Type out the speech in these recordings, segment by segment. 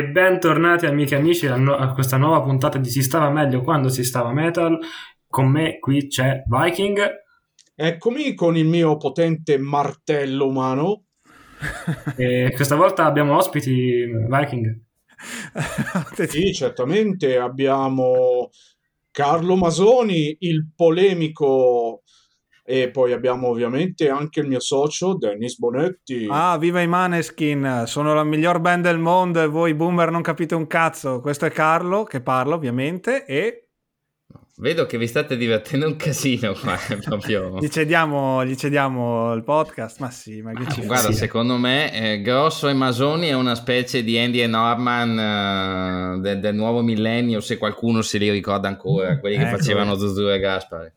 E bentornati amiche e amici a, no- a questa nuova puntata di Si stava meglio quando si stava metal. Con me qui c'è Viking. Eccomi con il mio potente martello umano. E questa volta abbiamo ospiti Viking. sì, certamente abbiamo Carlo Masoni, il polemico e poi abbiamo ovviamente anche il mio socio Dennis Bonetti. Ah, viva i Maneskin, sono la miglior band del mondo e voi boomer non capite un cazzo. Questo è Carlo che parla ovviamente e... Vedo che vi state divertendo un casino qua, proprio. gli, cediamo, gli cediamo il podcast, ma sì, ma che ci Guarda, secondo me eh, Grosso e Masoni è una specie di Andy e Norman uh, del, del, nuovo millennio, se qualcuno se li ricorda ancora, quelli che ecco. facevano Zuzu e Gaspare.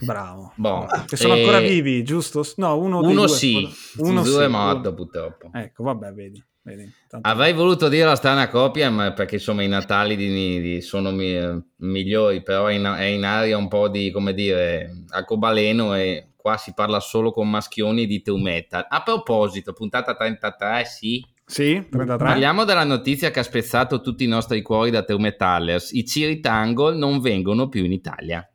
Bravo. Bon. Che sono e... ancora vivi, giusto? No, uno, uno due, sì, uno sì, è morto purtroppo. Ecco, vabbè, vedi. vedi Avrei voluto dire la strana coppia, ma perché insomma i Natali di, di sono mi, migliori, però è in, è in aria un po' di, come dire, arcobaleno e qua si parla solo con maschioni di true metal. A proposito, puntata 33, sì, sì, 33. Parliamo della notizia che ha spezzato tutti i nostri cuori da True Metallers. I Ciri Tangle non vengono più in Italia.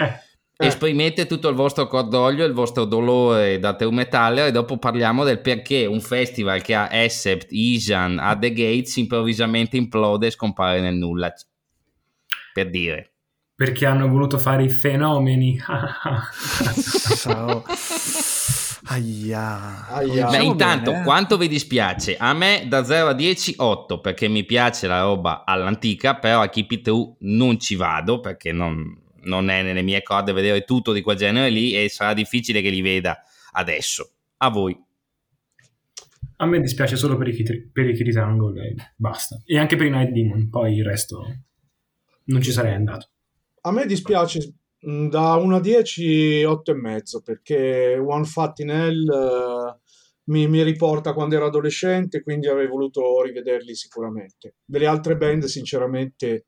Eh. Esprimete tutto il vostro cordoglio, il vostro dolore da Teumetaller e dopo parliamo del perché un festival che ha Accept, Isan, a The Gates improvvisamente implode e scompare nel nulla. Per dire. Perché hanno voluto fare i fenomeni. Ciao. Aia. Aia. Beh, intanto, bene, eh? quanto vi dispiace? A me da 0 a 10, 8 perché mi piace la roba all'antica, però a Keep It True non ci vado perché non, non è nelle mie corde vedere tutto di quel genere lì e sarà difficile che li veda adesso. A voi. A me dispiace solo per i, per i Kid e basta. E anche per i Night Demon, poi il resto non ci sarei andato. A me dispiace mm, da 1 a 10, 8 e mezzo, perché One Fat in Hell uh, mi, mi, riporta quando ero adolescente, quindi avrei voluto rivederli sicuramente. Delle altre band, sinceramente,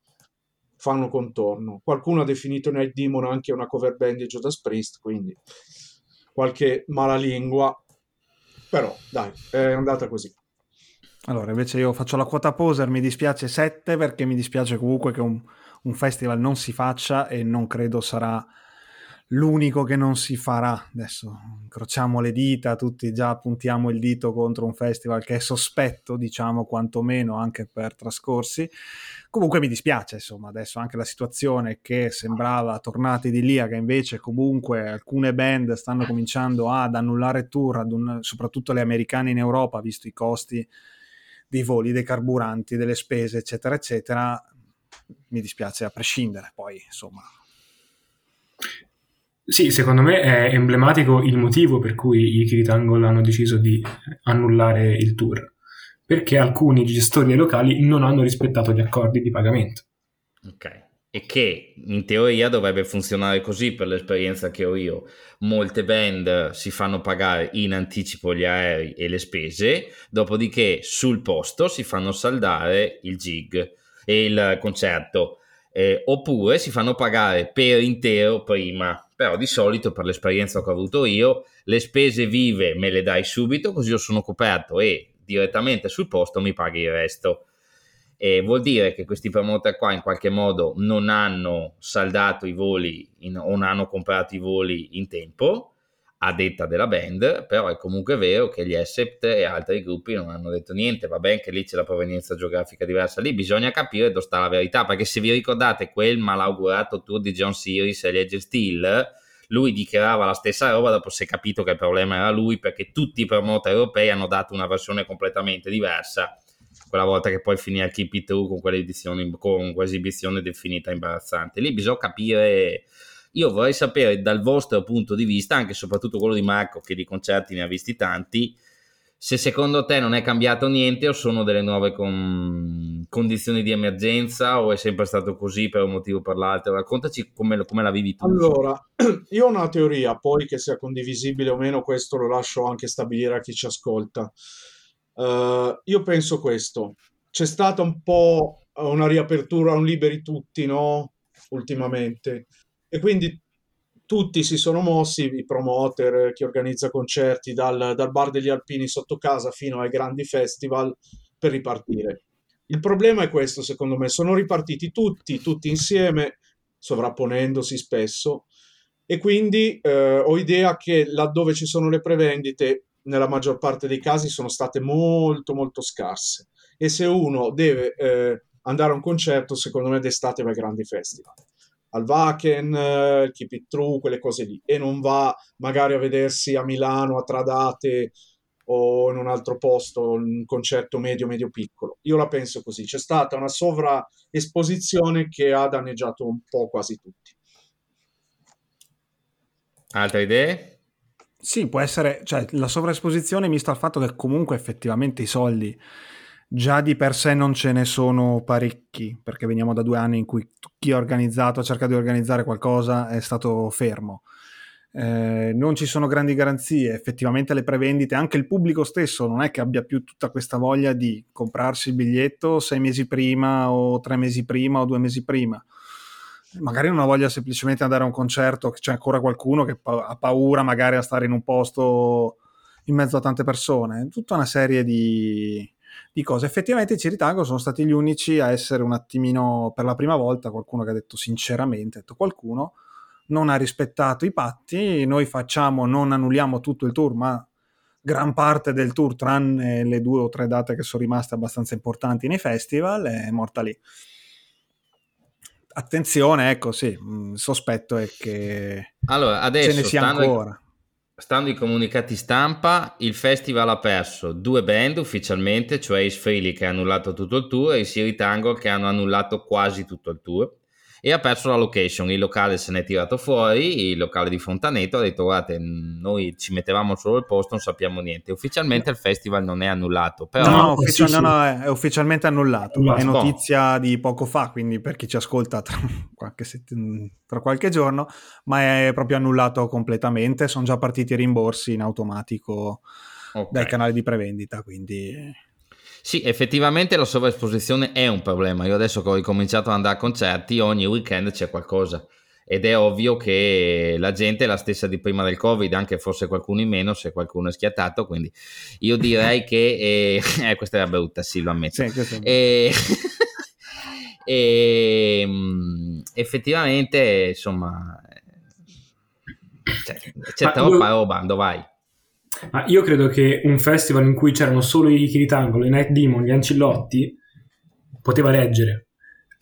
fanno contorno. Qualcuno ha definito Night Demon anche una cover band di Judas Priest, quindi qualche malalingua, però dai, è andata così. Allora, invece io faccio la quota poser, mi dispiace 7 perché mi dispiace comunque che un, un festival non si faccia e non credo sarà l'unico che non si farà. Adesso incrociamo le dita, tutti già puntiamo il dito contro un festival che è sospetto, diciamo quantomeno anche per trascorsi. Comunque mi dispiace, insomma, adesso anche la situazione che sembrava tornata idilliaca, invece comunque alcune band stanno cominciando ad annullare tour, ad un, soprattutto le americane in Europa, visto i costi dei voli, dei carburanti, delle spese, eccetera, eccetera. Mi dispiace a prescindere, poi insomma sì, secondo me è emblematico il motivo per cui i Kiritangol hanno deciso di annullare il tour, perché alcuni gestori locali non hanno rispettato gli accordi di pagamento. Ok, e che in teoria dovrebbe funzionare così per l'esperienza che ho io. Molte band si fanno pagare in anticipo gli aerei e le spese, dopodiché sul posto si fanno saldare il gig e il concerto. Eh, oppure si fanno pagare per intero prima però di solito per l'esperienza che ho avuto io le spese vive me le dai subito così io sono coperto e direttamente sul posto mi paghi il resto. E vuol dire che questi promoter qua in qualche modo non hanno saldato i voli in, o non hanno comprato i voli in tempo a detta della band, però è comunque vero che gli Accept e altri gruppi non hanno detto niente, va bene che lì c'è la provenienza geografica diversa, lì bisogna capire dove sta la verità, perché se vi ricordate quel malaugurato tour di John Series e Legend Steel, lui dichiarava la stessa roba, dopo si è capito che il problema era lui, perché tutti i promoter europei hanno dato una versione completamente diversa, quella volta che poi finì al Keep It True con quell'esibizione definita imbarazzante. Lì bisogna capire io vorrei sapere dal vostro punto di vista, anche e soprattutto quello di Marco, che di concerti ne ha visti tanti, se secondo te non è cambiato niente o sono delle nuove con... condizioni di emergenza o è sempre stato così per un motivo o per l'altro? Raccontaci come, come la vivi tu. Allora, io ho una teoria, poi che sia condivisibile o meno, questo lo lascio anche stabilire a chi ci ascolta. Uh, io penso questo, c'è stata un po' una riapertura, un liberi tutti, no? Ultimamente e quindi tutti si sono mossi, i promoter, chi organizza concerti, dal, dal bar degli Alpini sotto casa fino ai grandi festival, per ripartire. Il problema è questo, secondo me, sono ripartiti tutti, tutti insieme, sovrapponendosi spesso, e quindi eh, ho idea che laddove ci sono le prevendite, nella maggior parte dei casi sono state molto molto scarse. E se uno deve eh, andare a un concerto, secondo me d'estate va ai grandi festival al Wacken, eh, Keep It True, quelle cose lì, e non va magari a vedersi a Milano, a Tradate o in un altro posto, un concerto medio, medio piccolo. Io la penso così, c'è stata una sovraesposizione che ha danneggiato un po' quasi tutti. Altre idee? Sì, può essere, cioè la sovraesposizione mista al fatto che comunque effettivamente i soldi già di per sé non ce ne sono parecchi, perché veniamo da due anni in cui chi ha organizzato, ha cercato di organizzare qualcosa, è stato fermo. Eh, non ci sono grandi garanzie, effettivamente le prevendite, anche il pubblico stesso non è che abbia più tutta questa voglia di comprarsi il biglietto sei mesi prima o tre mesi prima o due mesi prima. Magari non ha voglia semplicemente andare a un concerto, c'è ancora qualcuno che ha paura magari a stare in un posto in mezzo a tante persone, tutta una serie di, di cose. Effettivamente i Ciritango sono stati gli unici a essere un attimino, per la prima volta, qualcuno che ha detto sinceramente, ha detto qualcuno non ha rispettato i patti, noi facciamo, non annulliamo tutto il tour, ma gran parte del tour, tranne le due o tre date che sono rimaste abbastanza importanti nei festival, è morta lì. Attenzione, ecco, sì, il sospetto è che allora, adesso, ce ne sia ancora. Stando ai comunicati stampa, il festival ha perso due band ufficialmente, cioè Ace che ha annullato tutto il tour e i Siri Tango che hanno annullato quasi tutto il tour e ha perso la location, il locale se n'è tirato fuori, il locale di Fontaneto ha detto guardate noi ci mettevamo solo il posto, non sappiamo niente, ufficialmente il festival non è annullato, però... No, no, uffici- sì, no, no è, ufficialmente annullato, è notizia di poco fa, quindi per chi ci ascolta tra qualche, sett- tra qualche giorno, ma è proprio annullato completamente, sono già partiti i rimborsi in automatico okay. dai canali di prevendita, quindi sì, effettivamente la sovraesposizione è un problema. Io adesso che ho ricominciato ad andare a concerti, ogni weekend c'è qualcosa. Ed è ovvio che la gente è la stessa di prima del Covid, anche forse qualcuno in meno se qualcuno è schiattato. Quindi io direi che. Eh, eh, questa era brutta, sì, lo ammetto. Sì, e, e, mm, effettivamente, insomma, c'è, c'è troppa roba, dove vai? Ma io credo che un festival in cui c'erano solo i Kiritangolo, i Night Demon, gli Ancillotti, poteva reggere.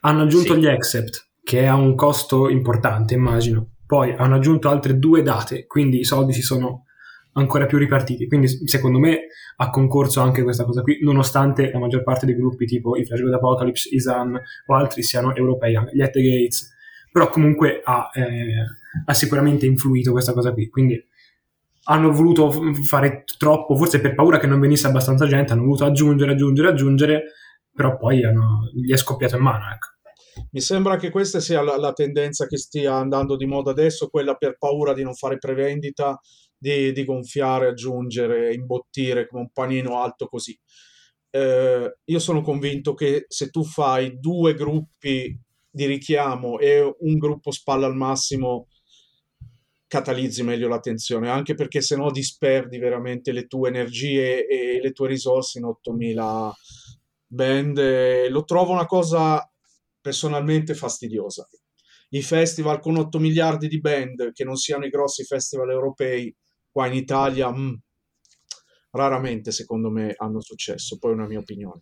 Hanno aggiunto sì. gli Accept, che ha un costo importante, immagino. Poi hanno aggiunto altre due date, quindi i soldi si sono ancora più ripartiti. Quindi secondo me ha concorso anche questa cosa qui, nonostante la maggior parte dei gruppi tipo i Flash God Apocalypse, Isan o altri siano europei, gli At the Gates, però comunque ha, eh, ha sicuramente influito questa cosa qui. Quindi hanno voluto fare troppo, forse per paura che non venisse abbastanza gente, hanno voluto aggiungere, aggiungere, aggiungere, però poi hanno, gli è scoppiato in mano. Ecco. Mi sembra che questa sia la, la, tendenza che stia andando di moda adesso, quella per paura di non fare prevendita, di, di gonfiare, aggiungere, imbottire come un panino alto così. Eh, io sono convinto che se tu fai due gruppi di richiamo e un gruppo spalla al massimo catalizzi meglio l'attenzione, anche perché se no disperdi veramente le tue energie e le tue risorse in 8000 band. Lo trovo una cosa personalmente fastidiosa. I festival con 8 miliardi di band, che non siano i grossi festival europei, qua in Italia, mh, mm, raramente secondo me hanno successo, poi è una mia opinione.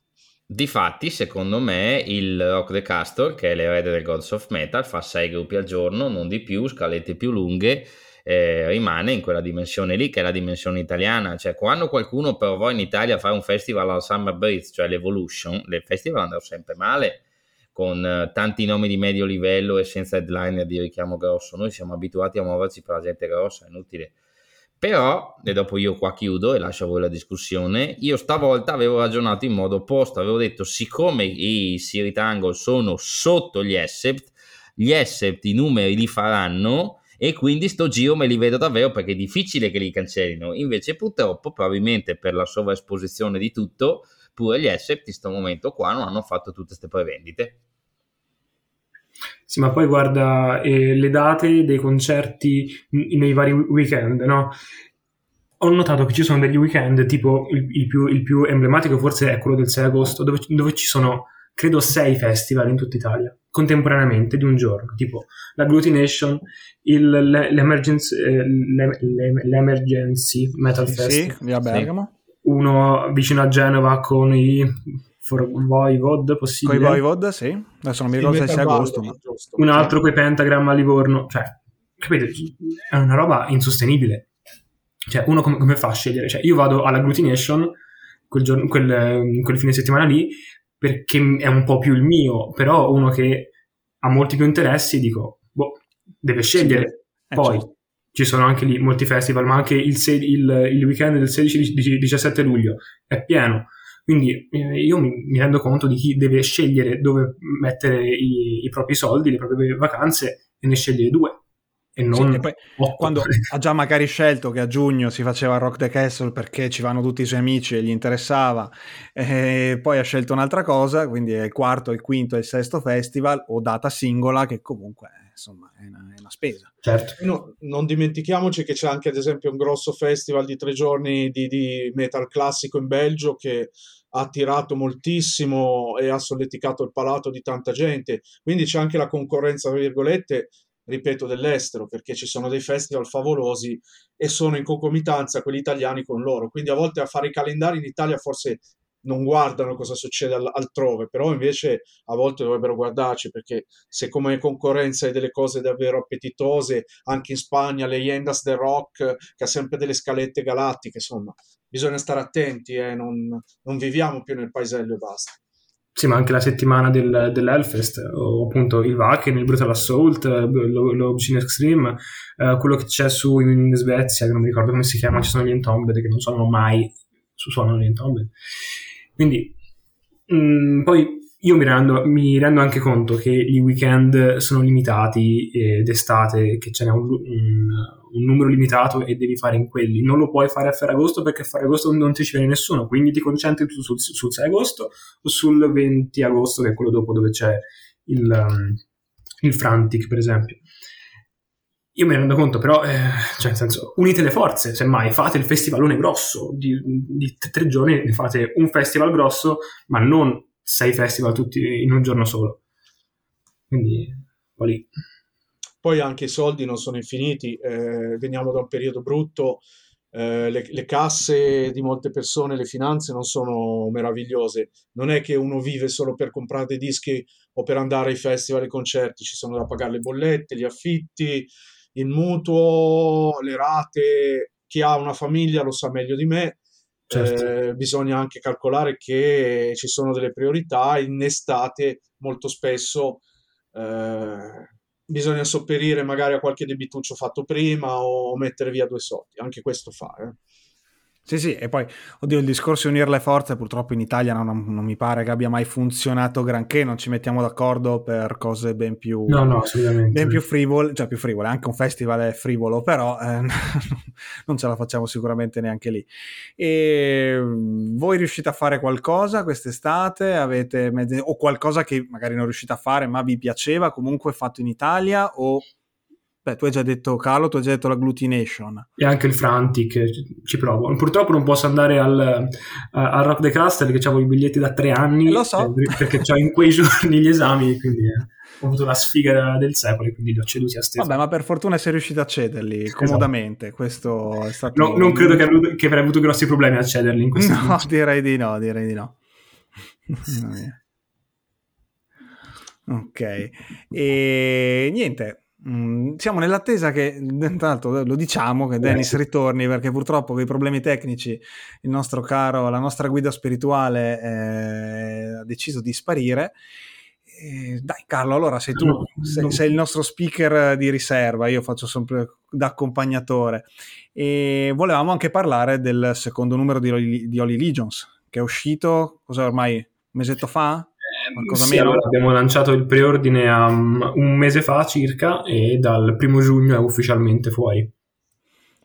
Difatti, secondo me, il Rock the Castor, che è l'erede del Gods of Metal, fa 6 gruppi al giorno, non di più, scalette più lunghe, eh, rimane in quella dimensione lì, che è la dimensione italiana. Cioè, quando qualcuno provò in Italia a fare un festival al Summer Breeze, cioè l'Evolution, le festival andò sempre male, con eh, tanti nomi di medio livello e senza headliner di richiamo grosso. Noi siamo abituati a muoverci per la gente grossa, è inutile però, e dopo io qua chiudo e lascio a voi la discussione, io stavolta avevo ragionato in modo opposto, avevo detto siccome i Siri Tangle sono sotto gli Accept, gli Accept i numeri li faranno e quindi sto giro me li vedo davvero perché è difficile che li cancellino. Invece purtroppo, probabilmente per la sovraesposizione di tutto, pure gli Accept in questo momento qua non hanno fatto tutte queste prevendite. Sì, ma poi guarda eh, le date dei concerti nei vari weekend, no? ho notato che ci sono degli weekend, tipo il, il, più, il più, emblematico forse è quello del 6 agosto, dove, dove, ci sono, credo, sei festival in tutta Italia, contemporaneamente di un giorno, tipo l'Agglutination, il, l'emergency, eh, l'emergency Metal sì, Festival. Sì, a Bergamo. Uno vicino a Genova con i Voivod, possibile? Con i Voivod, sì. Adesso non mi ricordo se 6 agosto. Ma... Un altro con i Pentagram a Livorno. Cioè, capite? È una roba insostenibile. Cioè, uno come, come fa a scegliere? Cioè, io vado all'agglutination quel, giorno, quel, quel fine settimana lì perché è un po' più il mio, però uno che ha molti più interessi, dico, boh, deve scegliere. Sì, Poi certo. ci sono anche lì molti festival, ma anche il, il, il weekend del 16-17 luglio è pieno. Quindi eh, io mi, mi, rendo conto di chi deve scegliere dove mettere i, i propri soldi, le proprie vacanze e ne sceglie due e non sì, e poi, quando ha già magari scelto che a giugno si faceva Rock the Castle perché ci vanno tutti i suoi amici e gli interessava e poi ha scelto un'altra cosa quindi è il quarto, il quinto e il sesto festival o data singola che comunque insomma è una, è una spesa certo. no, non dimentichiamoci che c'è anche ad esempio un grosso festival di tre giorni di, di metal classico in Belgio che ha attirato moltissimo e ha solleticato il palato di tanta gente quindi c'è anche la concorrenza tra virgolette ripeto, dell'estero, perché ci sono dei festival favolosi e sono in concomitanza quelli italiani con loro. Quindi a volte a fare i calendari in Italia forse non guardano cosa succede altrove, però invece a volte dovrebbero guardarci perché se come concorrenza hai delle cose davvero appetitose, anche in Spagna le Yendas del Rock che ha sempre delle scalette galattiche, insomma, bisogna stare attenti, eh? non, non viviamo più nel paesello e basta. Sì, ma anche la settimana del, dell'Hellfest, o appunto il Wacken, il Brutal Assault, l'Obscene Extreme, eh, quello che c'è su in Svezia, che non mi ricordo come si chiama, ci sono gli Entombed, che non suonano mai, suonano gli Entombed. Quindi, mh, mm, poi io mi rendo, mi rendo, anche conto che i weekend sono limitati eh, d'estate, che ce n'è un, un, un, numero limitato e devi fare in quelli. Non lo puoi fare a Ferragosto perché a Ferragosto non ti ci viene nessuno, quindi ti concentri tu sul, sul 6 agosto o sul 20 agosto, che è quello dopo dove c'è il, um, il Frantic, per esempio. Io mi rendo conto, però, eh, cioè, nel senso, unite le forze, semmai, fate il festivalone grosso di, di tre giorni, ne fate un festival grosso, ma non sei festival tutti in un giorno solo. Quindi, poi lì. Poi anche i soldi non sono infiniti, eh, veniamo da un periodo brutto, eh, le, le, casse di molte persone, le finanze non sono meravigliose. Non è che uno vive solo per comprare dei dischi o per andare ai festival ai concerti, ci sono da pagare le bollette, gli affitti, il mutuo, le rate. Chi ha una famiglia lo sa meglio di me Certo. Eh, bisogna anche calcolare che ci sono delle priorità in estate molto spesso eh, bisogna sopperire magari a qualche debituccio fatto prima o mettere via due soldi anche questo fa eh. Sì, sì, e poi, oddio, il discorso di unire le forze purtroppo in Italia non, non, mi pare che abbia mai funzionato granché, non ci mettiamo d'accordo per cose ben più, no, no, assolutamente. Ben più frivole, cioè più frivole, anche un festival è frivolo, però eh, non ce la facciamo sicuramente neanche lì. E voi riuscite a fare qualcosa quest'estate? Avete mezze, o qualcosa che magari non riuscite a fare ma vi piaceva comunque fatto in Italia o Beh, tu hai già detto Carlo, tu hai già detto l'agglutination. E anche il Frantic, ci provo. Purtroppo non posso andare al, al Rock the Castle che avevo i biglietti da tre anni. Eh, lo so. Eh, perché ho in quei giorni gli esami, quindi eh, ho avuto la sfiga del secolo e quindi li ho ceduti a Stefano. Vabbè, ma per fortuna sei riuscito a cederli esatto. comodamente. Questo è stato... No, non credo che, avrei avuto grossi problemi a cederli in questo No, direi di no, direi di no. ok. E niente Mm, siamo nell'attesa che, tra l'altro lo diciamo, che Dennis ritorni perché purtroppo con i problemi tecnici il nostro caro, la nostra guida spirituale eh, ha deciso di sparire. Eh, dai Carlo, allora sei tu, sei, sei, il nostro speaker di riserva, io faccio sempre da accompagnatore e volevamo anche parlare del secondo numero di, di Holy Legions che è uscito, cosa ormai, un mesetto fa? Qualcosa sì, meno? Allora abbiamo lanciato il preordine um, un mese fa circa e dal primo giugno è ufficialmente fuori.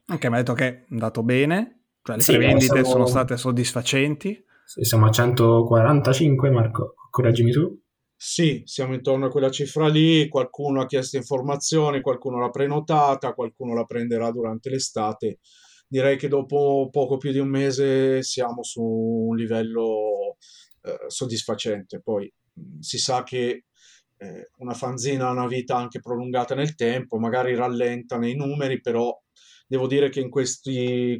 Ok, mi ha detto che è andato bene, cioè le sì, vendite siamo... sono state soddisfacenti. Sì, siamo a 145, Marco, correggimi tu. Sì, siamo intorno a quella cifra lì, qualcuno ha chiesto informazioni, qualcuno l'ha prenotata, qualcuno la prenderà durante l'estate direi che dopo poco più di un mese siamo su un livello eh, soddisfacente. Poi mh, si sa che eh, una fanzina ha una vita anche prolungata nel tempo, magari rallenta nei numeri, però devo dire che in questi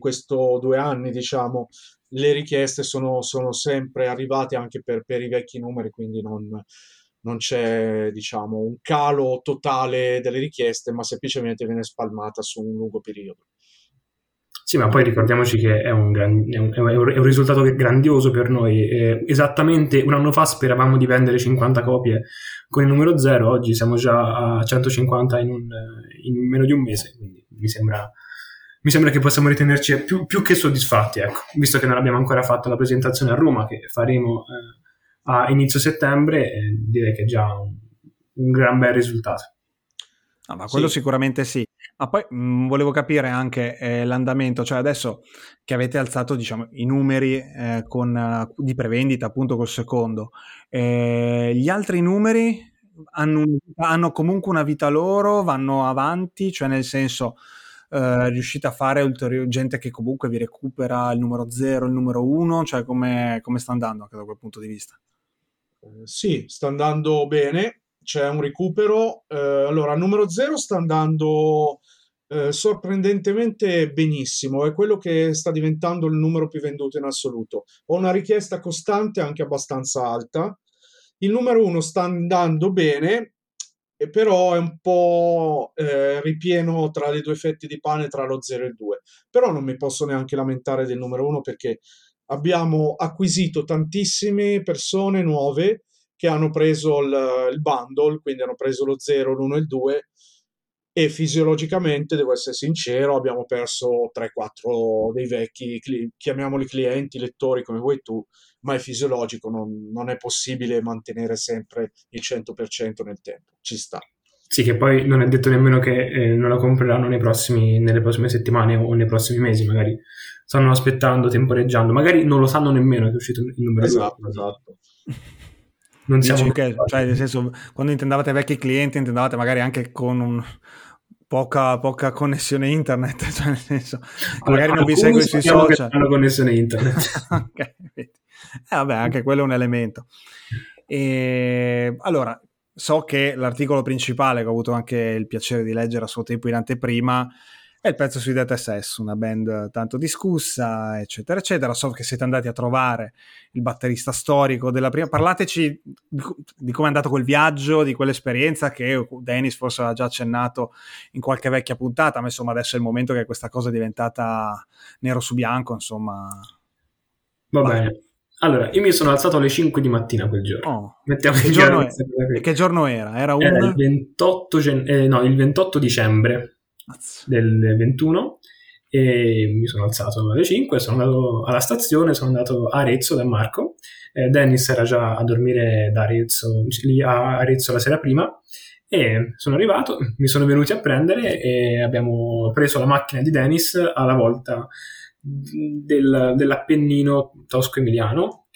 due anni, diciamo, le richieste sono, sono sempre arrivate anche per, per, i vecchi numeri, quindi non, non c'è diciamo, un calo totale delle richieste, ma semplicemente viene spalmata su un lungo periodo. Sì, ma poi ricordiamoci che è un, gran, è un, è un risultato grandioso per noi. Eh, esattamente un anno fa speravamo di vendere 50 copie con il numero 0, oggi siamo già a 150 in, un, in meno di un mese, quindi mi sembra, mi sembra che possiamo ritenerci più, più, che soddisfatti, ecco, visto che non abbiamo ancora fatto la presentazione a Roma, che faremo eh, a inizio settembre, eh, direi che è già un, un gran bel risultato. Ah, ma quello sì. sicuramente sì. Ma poi mh, mm, volevo capire anche eh, l'andamento, cioè adesso che avete alzato diciamo, i numeri eh, con, uh, di prevendita appunto col secondo, eh, gli altri numeri hanno, hanno, comunque una vita loro, vanno avanti, cioè nel senso eh, riuscite a fare ulteriore gente che comunque vi recupera il numero 0, il numero 1, cioè come, come sta andando anche da quel punto di vista? Eh, sì, sta andando bene c'è un recupero. Eh, allora, numero 0 sta andando eh, sorprendentemente benissimo, è quello che sta diventando il numero più venduto in assoluto. Ho una richiesta costante anche abbastanza alta. Il numero 1 sta andando bene, però è un po' eh, ripieno tra le due fette di pane tra lo 0 e il 2. Però non mi posso neanche lamentare del numero 1 perché abbiamo acquisito tantissime persone nuove che hanno preso il, il bundle, quindi hanno preso lo 0, l'1 e il 2 e fisiologicamente, devo essere sincero, abbiamo perso 3-4 dei vecchi, chiamiamoli clienti, lettori come vuoi tu, ma è fisiologico, non, non è possibile mantenere sempre il 100% nel tempo, ci sta. Sì, che poi non è detto nemmeno che eh, non la compreranno nei prossimi, nelle prossime settimane o nei prossimi mesi, magari stanno aspettando, temporeggiando, magari non lo sanno nemmeno che è uscito il numero esatto, 2. Esatto, non Dici siamo che, cioè, nel senso, quando intendavate vecchi clienti, intendavate magari anche con un, poca, poca, connessione internet, cioè nel senso, allora, magari non vi segue sui social. Hanno connessione internet. okay. eh, vabbè, anche quello è un elemento. E, allora, so che l'articolo principale, che ho avuto anche il piacere di leggere a suo tempo in anteprima, è il pezzo sui Death SS, una band tanto discussa, eccetera, eccetera. So che siete andati a trovare il batterista storico della prima. Parlateci di come è andato quel viaggio, di quell'esperienza che Dennis forse aveva già accennato in qualche vecchia puntata, ma insomma adesso è il momento che questa cosa è diventata nero su bianco, insomma. Va Vai. bene. Allora, io mi sono alzato alle 5 di mattina quel giorno. Oh. Mettiamo che, giorno che giorno era? Era, un... era il, 28 gen- eh, no, il 28 dicembre del 21 e mi sono alzato alle 5, sono andato alla stazione, sono andato a Arezzo da Marco. Eh, Dennis era già a dormire da Arezzo, lì a Arezzo la sera prima e sono arrivato, mi sono venuti a prendere e abbiamo preso la macchina di Dennis alla volta del, dell'Appennino tosco-emiliano,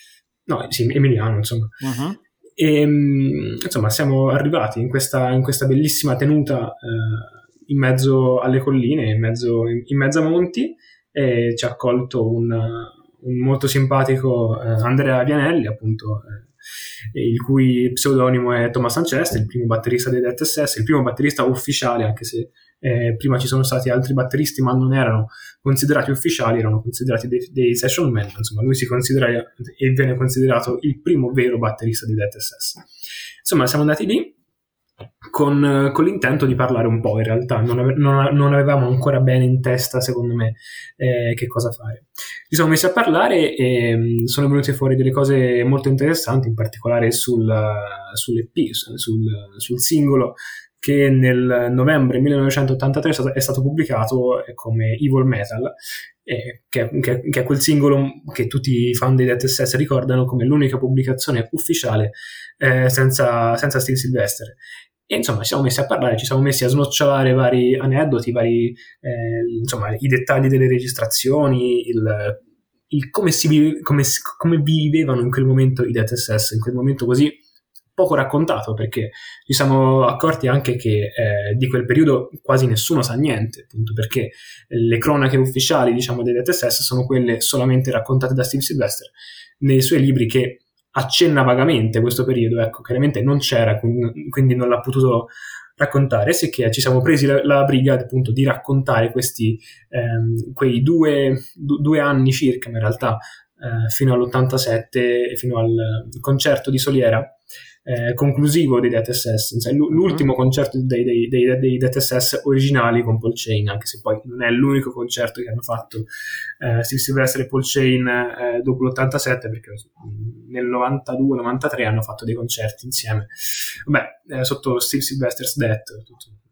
no, sì, emiliano insomma. Uh-huh. E, insomma, siamo arrivati in questa, in questa bellissima tenuta eh, in mezzo alle colline, in mezzo, in mezzo a monti e ci ha accolto un, un molto simpatico eh, Andrea Vianelli, appunto, eh, il cui pseudonimo è Thomas Ancest, il primo batterista dei Death SS, il primo batterista ufficiale, anche se eh, prima ci sono stati altri batteristi, ma non erano considerati ufficiali, erano considerati dei, dei session man, insomma, lui si considera e viene considerato il primo vero batterista di Death SS. Insomma, siamo andati lì con, con, l'intento di parlare un po', in realtà non, ave- non, non avevamo ancora bene in testa, secondo me, eh, che cosa fare. Ci siamo messi a parlare e mm, sono venute fuori delle cose molto interessanti, in particolare sul, sull'EP, sul, sul singolo che nel novembre 1983 è stato pubblicato come Evil Metal, eh, che, che, che, è quel singolo che tutti i fan dei Death SS ricordano come l'unica pubblicazione ufficiale eh, senza, senza Steve Sylvester. E insomma, ci siamo messi a parlare, ci siamo messi a snocciolare vari aneddoti, vari, eh, insomma, i dettagli delle registrazioni, il, il come, si come, come, vivevano in quel momento i Death SS, in quel momento così poco raccontato perché ci siamo accorti anche che eh, di quel periodo quasi nessuno sa niente, appunto perché le cronache ufficiali diciamo dei Death SS sono quelle solamente raccontate da Steve Sylvester nei suoi libri che accenna vagamente questo periodo, ecco, chiaramente non c'era, quindi non l'ha potuto raccontare, sicché ci siamo presi la, la briga appunto di raccontare questi, ehm, quei due, du, due, anni circa, in realtà, eh, fino all'87, fino al concerto di Soliera, eh, conclusivo dei Death SS, cioè l'ultimo mm-hmm. concerto dei, dei, dei, dei Death SS originali con Paul Chain, anche se poi non è l'unico concerto che hanno fatto eh, Steve Sylvester e Paul Chain eh, dopo l'87, perché nel 92-93 hanno fatto dei concerti insieme, vabbè, eh, sotto Steve Sylvester's Death,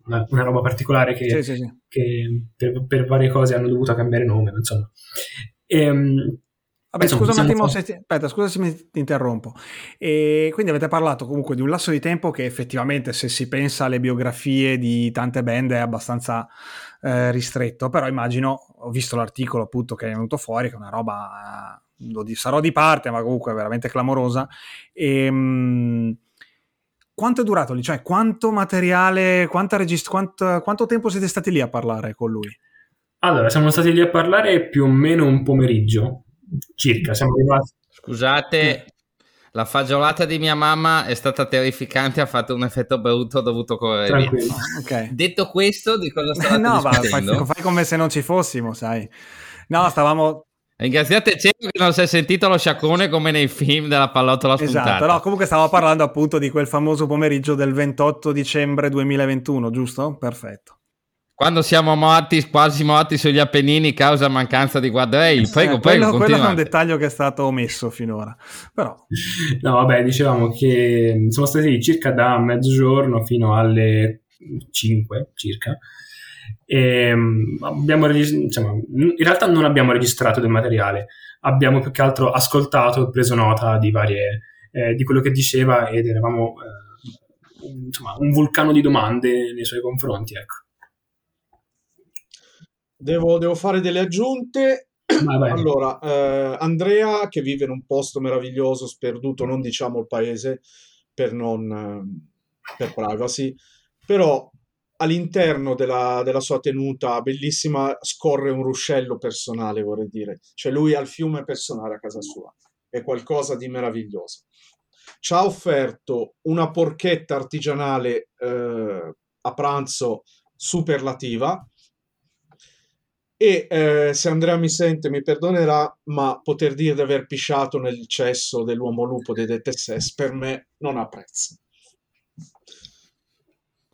una, una, roba particolare che, sì, sì, sì. che per, per, varie cose hanno dovuto cambiare nome, insomma. E, ehm, Vabbè, scusa un attimo, se ti, aspetta, scusa se mi ti interrompo. E quindi avete parlato comunque di un lasso di tempo che effettivamente, se si pensa alle biografie di tante band, è abbastanza eh, ristretto. Però immagino, ho visto l'articolo appunto che è venuto fuori, che è una roba, eh, sarò di parte, ma comunque è veramente clamorosa. E, ehm, mh, quanto è durato lì? Cioè, quanto materiale, regist- quanto, quanto tempo siete stati lì a parlare con lui? Allora, siamo stati lì a parlare più o meno un pomeriggio circa. Siamo arrivati. Scusate, la fagiolata di mia mamma è stata terrificante, ha fatto un effetto brutto, ho dovuto correre via. Okay. Detto questo, di cosa stavate No, va, fai, fai, come se non ci fossimo, sai. No, stavamo... Ringraziate Cecco che non si è sentito lo sciacquone come nei film della pallottola spuntata. Esatto, no, comunque stavo parlando appunto di quel famoso pomeriggio del 28 dicembre 2021, giusto? Perfetto. Quando siamo morti, quasi morti sugli Appennini causa mancanza di guardrail. Prego, eh, prego, quello, quello è un dettaglio che è stato omesso finora. Però... No, vabbè, dicevamo che siamo stati lì circa da mezzogiorno fino alle 5 circa. E abbiamo regist- diciamo, in realtà non abbiamo registrato del materiale, abbiamo più che altro ascoltato e preso nota di varie eh, di quello che diceva ed eravamo eh, insomma, un vulcano di domande nei suoi confronti, ecco. Devo, devo fare delle aggiunte. Allora, eh, Andrea, che vive in un posto meraviglioso, sperduto, non diciamo il paese per, non, eh, per privacy, però all'interno della, della, sua tenuta bellissima scorre un ruscello personale, vorrei dire. Cioè lui ha il fiume personale a casa sua. È qualcosa di meraviglioso. Ci ha offerto una porchetta artigianale eh, a pranzo superlativa e eh, se Andrea mi sente mi perdonerà, ma poter dire di aver pisciato nel cesso dell'uomo lupo dei DTSS per me non ha prezzo.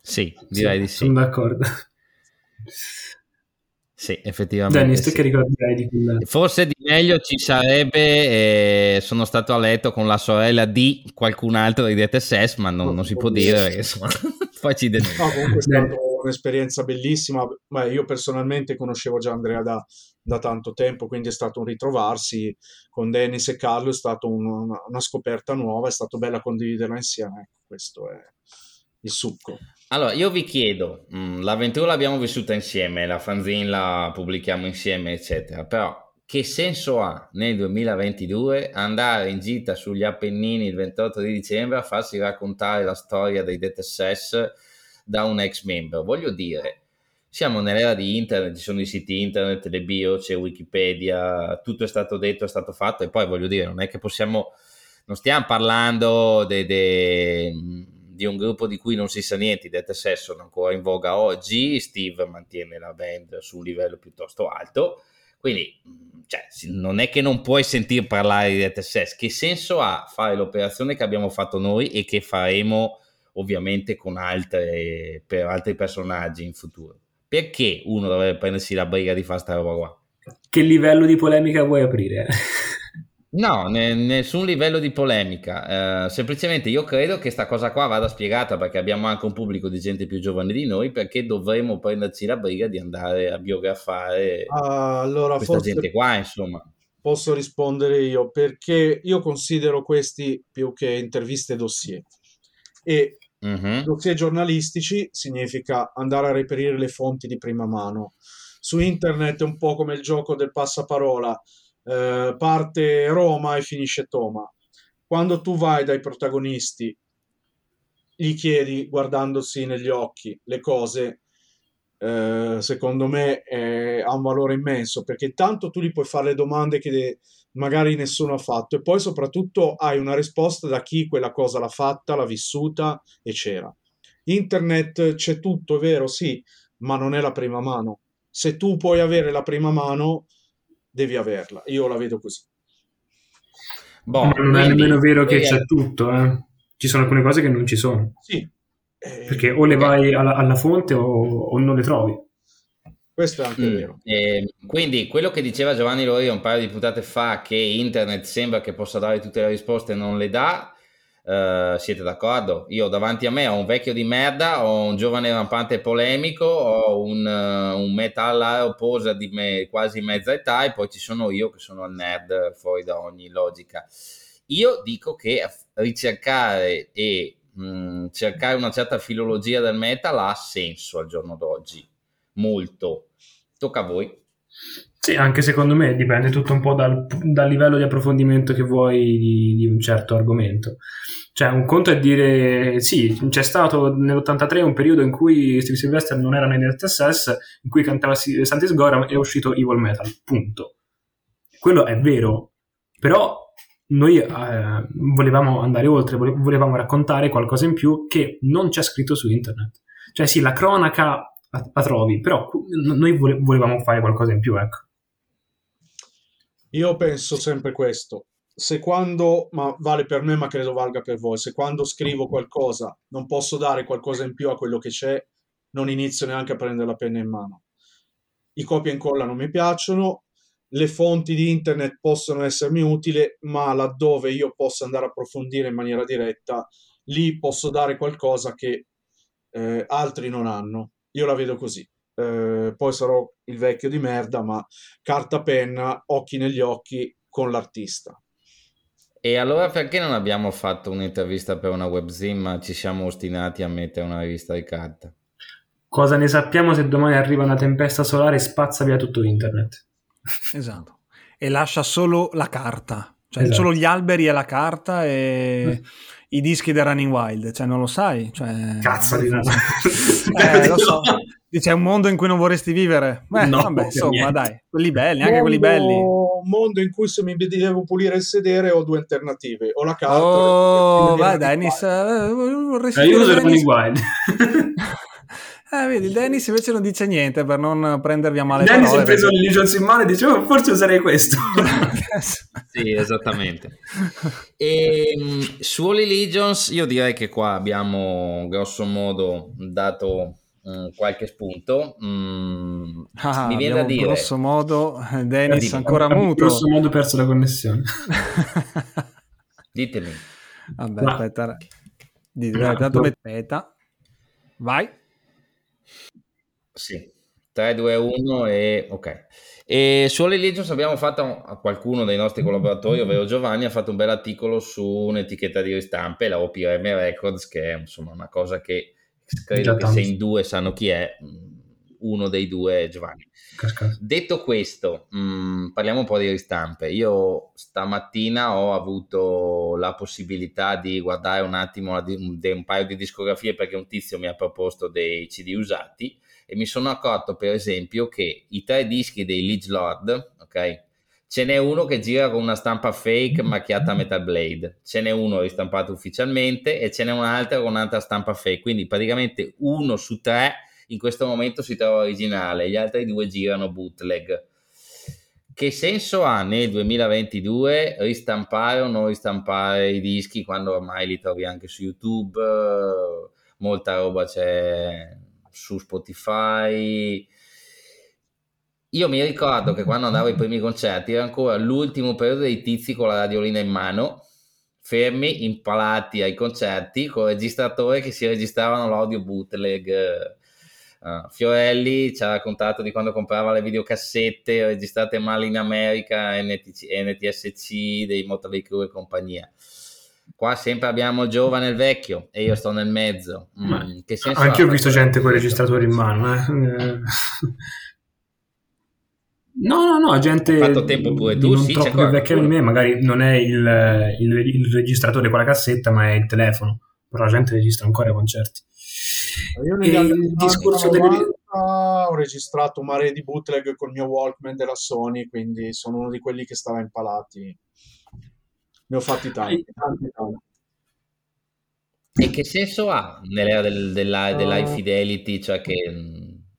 Sì, direi sì, di sì. Sono d'accordo. Sì, effettivamente. Dennis, sì. che ricorderai di quella... Forse di meglio ci sarebbe, eh, sono stato a letto con la sorella di qualcun altro di DTSS, ma non, non si può dire perché insomma, poi ci denuncia. No, comunque è stato un'esperienza bellissima. Ma io personalmente conoscevo già Andrea da, da, tanto tempo, quindi è stato un ritrovarsi con Dennis e Carlo, è stata un, una, una, scoperta nuova, è stato bello condividerla insieme. Ecco, questo è il succo. Allora, io vi chiedo, mh, mm, l'avventura l'abbiamo vissuta insieme, la fanzine la pubblichiamo insieme, eccetera, però che senso ha nel 2022 andare in gita sugli Appennini il 28 di dicembre a farsi raccontare la storia dei DTSS da un ex membro. Voglio dire, siamo nell'era di internet, ci sono i siti internet, le bio, c'è Wikipedia, tutto è stato detto, è stato fatto e poi voglio dire, non è che possiamo, non stiamo parlando de, de, di un gruppo di cui non si sa niente, i Death sono ancora in voga oggi, Steve mantiene la band su un livello piuttosto alto, quindi cioè, non è che non puoi sentire parlare di Death che senso ha fare l'operazione che abbiamo fatto noi e che faremo ovviamente con altre, per altri personaggi in futuro. Perché uno dovrebbe prendersi la briga di fare sta roba qua? Che livello di polemica vuoi aprire? No, ne, nessun livello di polemica. Uh, semplicemente io credo che sta cosa qua vada spiegata perché abbiamo anche un pubblico di gente più giovane di noi perché dovremmo prenderci la briga di andare a biografare uh, allora, questa gente qua, insomma. Posso rispondere io perché io considero questi più che interviste dossier e uh-huh. dossier giornalistici significa andare a reperire le fonti di prima mano. Su internet è un po' come il gioco del passaparola, eh, parte Roma e finisce Toma. Quando tu vai dai protagonisti gli chiedi guardandosi negli occhi le cose, eh, secondo me eh, ha un valore immenso perché intanto tu gli puoi fare le domande che magari nessuno ha fatto e poi soprattutto hai una risposta da chi quella cosa l'ha fatta, l'ha vissuta e c'era. Internet c'è tutto, è vero, sì, ma non è la prima mano. Se tu puoi avere la prima mano, devi averla. Io la vedo così. Boh, non è nemmeno vero che c'è tutto, eh. ci sono alcune cose che non ci sono. Sì. Eh, perché o le vai alla, alla fonte o, o, non le trovi. Questo è anche mm. vero. Eh, quindi quello che diceva Giovanni Lori un paio di puntate fa, che internet sembra che possa dare tutte le risposte e non le dà, Uh, siete d'accordo? Io davanti a me ho un vecchio di merda, ho un giovane rampante polemico, ho un, uh, un metal poser di me, quasi mezza età e poi ci sono io che sono il nerd fuori da ogni logica. Io dico che ricercare e mh, mm, cercare una certa filologia del metal ha senso al giorno d'oggi, molto. Tocca a voi. Sì, anche secondo me dipende tutto un po' dal, dal livello di approfondimento che vuoi di, di, un certo argomento. Cioè, un conto è dire sì, c'è stato nell'83 un periodo in cui Steve Sylvester non era nei SS, in cui cantava Santis Goram e è uscito Evil Metal. Punto. Quello è vero, però noi eh, volevamo andare oltre, volevamo raccontare qualcosa in più che non c'è scritto su internet. Cioè, sì, la cronaca la, trovi, però noi volevamo fare qualcosa in più, ecco. Io penso sempre questo. Se quando, ma vale per me, ma credo valga per voi, se quando scrivo qualcosa non posso dare qualcosa in più a quello che c'è, non inizio neanche a prendere la penna in mano. I copia e incolla non mi piacciono, le fonti di internet possono essermi utili, ma laddove io possa andare a approfondire in maniera diretta, lì posso dare qualcosa che eh, altri non hanno. Io la vedo così eh, poi sarò il vecchio di merda, ma carta penna, occhi negli occhi con l'artista. E allora perché non abbiamo fatto un'intervista per una webzine, ma ci siamo ostinati a mettere una rivista di carta? Cosa ne sappiamo se domani arriva una tempesta solare e spazza via tutto internet? Esatto. E lascia solo la carta, cioè esatto. solo gli alberi e la carta e... i dischi del Running Wild, cioè non lo sai. Cioè... Cazzo di no. eh, lo so. Dice, è un mondo in cui non vorresti vivere? Beh, no, vabbè, insomma, niente. dai, quelli belli, mondo, anche quelli belli. Un mondo in cui se mi devo pulire il sedere ho due alternative, o la carta... Oh, vai Dennis, uh, vorresti... Eh, io uso Running Wild. Eh, vedi, Dennis invece non dice niente per non prendervi a male. Dennis ha preso le Legions in mano e diceva oh, forse userei questo. sì, esattamente. E, ehm, su Holy Legions io direi che qua abbiamo grosso modo dato um, qualche spunto. Mm, ah, mi viene da dire... Grosso modo, Dennis ancora muto. Grosso modo perso la connessione. Ditemi. Vabbè, Ma... aspetta. Dite, no, tanto aspetta. Vai. Sì, 3, 2, 1 e ok. E su Holy Legions abbiamo fatto a qualcuno dei nostri collaboratori, ovvero Giovanni, ha fatto un bel articolo su un'etichetta di ristampe, la OPM Records, che è insomma una cosa che credo che se in due sanno chi è, mm, uno dei due è Giovanni. Cascato. Detto questo, mh, mm, parliamo un po' di ristampe. Io stamattina ho avuto la possibilità di guardare un attimo un, un paio di discografie perché un tizio mi ha proposto dei CD usati e mi sono accorto per esempio che i tre dischi dei Leeds Lord, ok? Ce n'è uno che gira con una stampa fake macchiata a Metal Blade, ce n'è uno ristampato ufficialmente e ce n'è un altro con un'altra stampa fake, quindi praticamente uno su tre in questo momento si trova originale, gli altri due girano bootleg. Che senso ha nel 2022 ristampare o non ristampare i dischi quando ormai li trovi anche su YouTube? Molta roba c'è su Spotify. Io mi ricordo che quando andavo ai primi concerti era ancora l'ultimo periodo dei tizi con la radiolina in mano, fermi, impalati ai concerti, con il registratore che si registravano l'audio bootleg. Uh, Fiorelli ci ha raccontato di quando comprava le videocassette registrate male in America, NTC, NTSC, dei Motley Crue e compagnia qua sempre abbiamo il giovane e il vecchio e io sto nel mezzo. Mm, Anche io ho visto gente con il registratore in mano. Eh. No, no, no, gente Hai fatto tempo pure tu, non sì, troppo più vecchia di me, magari non è il, il, il, registratore con la cassetta, ma è il telefono. però la gente registra ancora i concerti. Io negli anni il discorso delle... ho registrato un mare di bootleg col mio Walkman della Sony, quindi sono uno di quelli che stava impalati. Ne ho fatti tanti, tanti, tanti. E che senso ha nell'era del, della, dell'high fidelity, cioè che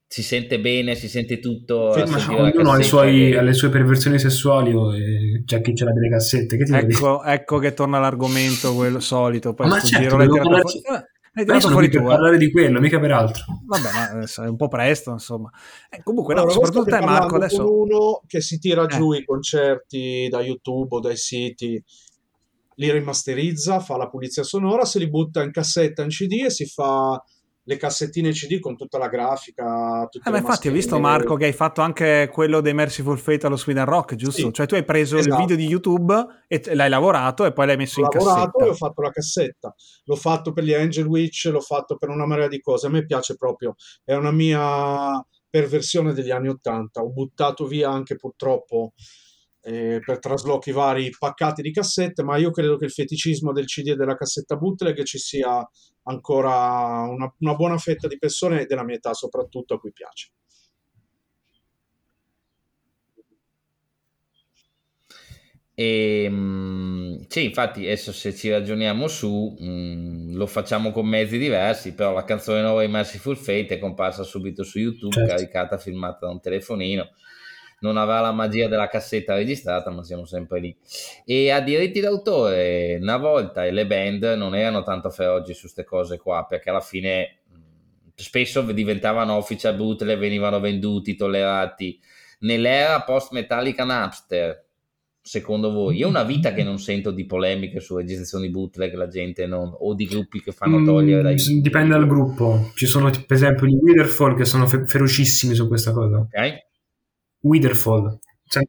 si sente bene, si sente tutto. Sì, ma ognuno ha che... le sue perversioni sessuali o eh, c'è chi ce l'ha delle cassette. Che ecco, ecco, che torna l'argomento quello solito. Poi ma certo, giro parlarci... fuori... eh, hai tirato fuori tu, per eh. parlare di quello, mica per altro. Vabbè, ma adesso è un po' presto, insomma. Eh, comunque, allora, no, soprattutto te, Marco, adesso... uno che si tira giù eh. i concerti da YouTube o dai siti, li rimasterizza, fa la pulizia sonora, se li butta in cassetta, in CD e si fa le cassettine CD con tutta la grafica. Eh, ma infatti ho visto Marco che hai fatto anche quello dei Merciful Fate allo Sweden Rock, giusto? Sì. Cioè tu hai preso esatto. il video di YouTube e l'hai lavorato e poi l'hai messo Ho in cassetta. L'ho lavorato e ho fatto la cassetta. L'ho fatto per gli Angel Witch, l'ho fatto per una marea di cose. A me piace proprio, è una mia perversione degli anni Ottanta. Ho buttato via anche purtroppo eh, per traslochi vari paccati di cassette, ma io credo che il feticismo del CD e della cassetta bootleg ci sia ancora una, una buona fetta di persone della mia età soprattutto a cui piace. E, ehm, sì, infatti adesso se ci ragioniamo su mh, mm, lo facciamo con mezzi diversi, però la canzone nuova di Merciful Fate è comparsa subito su YouTube, certo. caricata, filmata da un telefonino non avrà la magia della cassetta registrata, ma siamo sempre lì. E a diritti d'autore, una volta le band non erano tanto feroci su queste cose qua, perché alla fine spesso diventavano official bootleg, venivano venduti, tollerati. Nell'era post-Metallica Napster, secondo voi? È una vita che non sento di polemiche su registrazioni bootleg, la gente non, o di gruppi che fanno mm, togliere dai... Dipende dal gruppo. Ci sono per esempio gli Witherfall che sono fe- ferocissimi su questa cosa. Ok Witherfall. Cioè,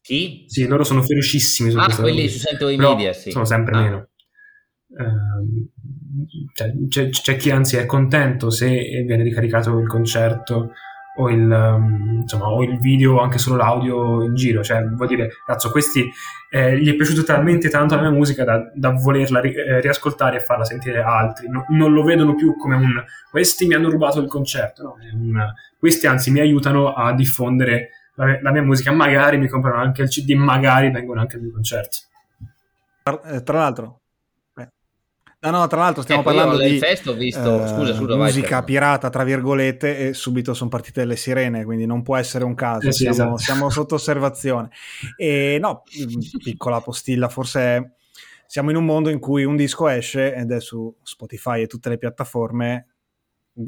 Chi? Sì, loro sono ferocissimi su Ah, quelli su Sento i media, sì. Sono sempre ah. meno. Uh, cioè, c'è, c'è, chi anzi è contento se viene ricaricato il concerto o il, um, insomma, o il video anche solo l'audio in giro. Cioè, vuol dire, cazzo, questi eh, gli è piaciuto talmente tanto la mia musica da, da volerla ri- eh, riascoltare e farla sentire a altri. No, non lo vedono più come un questi mi hanno rubato il concerto, no? un, questi anzi mi aiutano a diffondere la, la, mia musica. Magari mi comprano anche il CD, magari vengono anche ai miei concerti. Tra, tra l'altro, No, no, tra l'altro stiamo ecco, parlando di festo, visto, eh, scusa, scusa, musica vai, pirata, tra virgolette, e subito sono partite le sirene, quindi non può essere un caso, eh sì, siamo, esatto. siamo, sotto osservazione. E no, piccola postilla, forse siamo in un mondo in cui un disco esce ed è su Spotify e tutte le piattaforme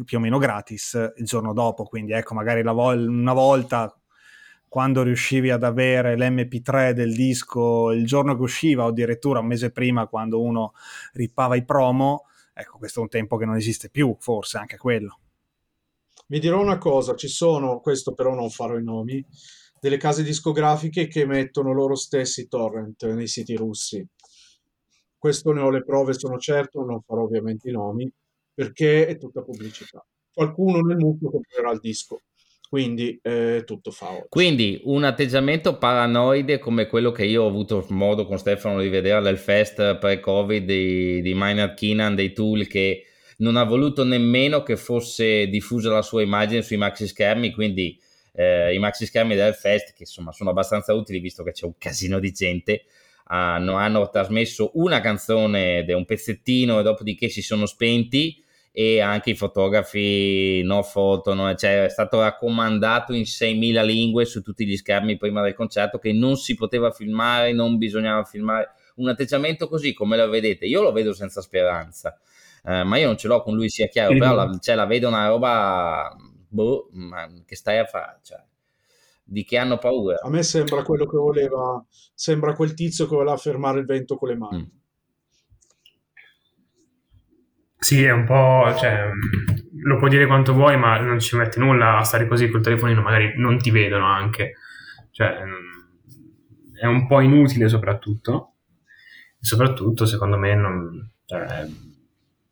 più o meno gratis il giorno dopo, quindi ecco, magari vo- una volta quando riuscivi ad avere l'MP3 del disco il giorno che usciva o addirittura un mese prima quando uno rippava i promo, ecco questo è un tempo che non esiste più, forse anche quello. Vi dirò una cosa, ci sono, questo però non farò i nomi, delle case discografiche che mettono loro stessi torrent nei siti russi. Questo ne ho le prove, sono certo, non farò ovviamente i nomi, perché è tutta pubblicità. Qualcuno nel mucchio comprerà il disco quindi eh, tutto fa oggi. Quindi un atteggiamento paranoide come quello che io ho avuto modo con Stefano di vedere al fest pre-covid di, di Maynard Keenan, dei tool che non ha voluto nemmeno che fosse diffusa la sua immagine sui maxi schermi, quindi eh, i maxi schermi del fest che insomma sono abbastanza utili visto che c'è un casino di gente hanno, hanno trasmesso una canzone un pezzettino e dopodiché si sono spenti e anche i fotografi no foto, no, cioè è stato raccomandato in 6.000 lingue su tutti gli schermi prima del concerto che non si poteva filmare, non bisognava filmare. Un atteggiamento così come lo vedete, io lo vedo senza speranza, eh, ma io non ce l'ho con lui sia chiaro, però la, cioè, la vedo una roba boh, che stai a fare. Cioè di che hanno paura. A me sembra quello che voleva, sembra quel tizio che voleva fermare il vento con le mani. Mm. Sì, è un po', cioè, lo puoi dire quanto vuoi, ma non ci metti nulla a stare così col telefonino, magari non ti vedono anche. Cioè, è un po' inutile soprattutto. E soprattutto, secondo me, non, cioè,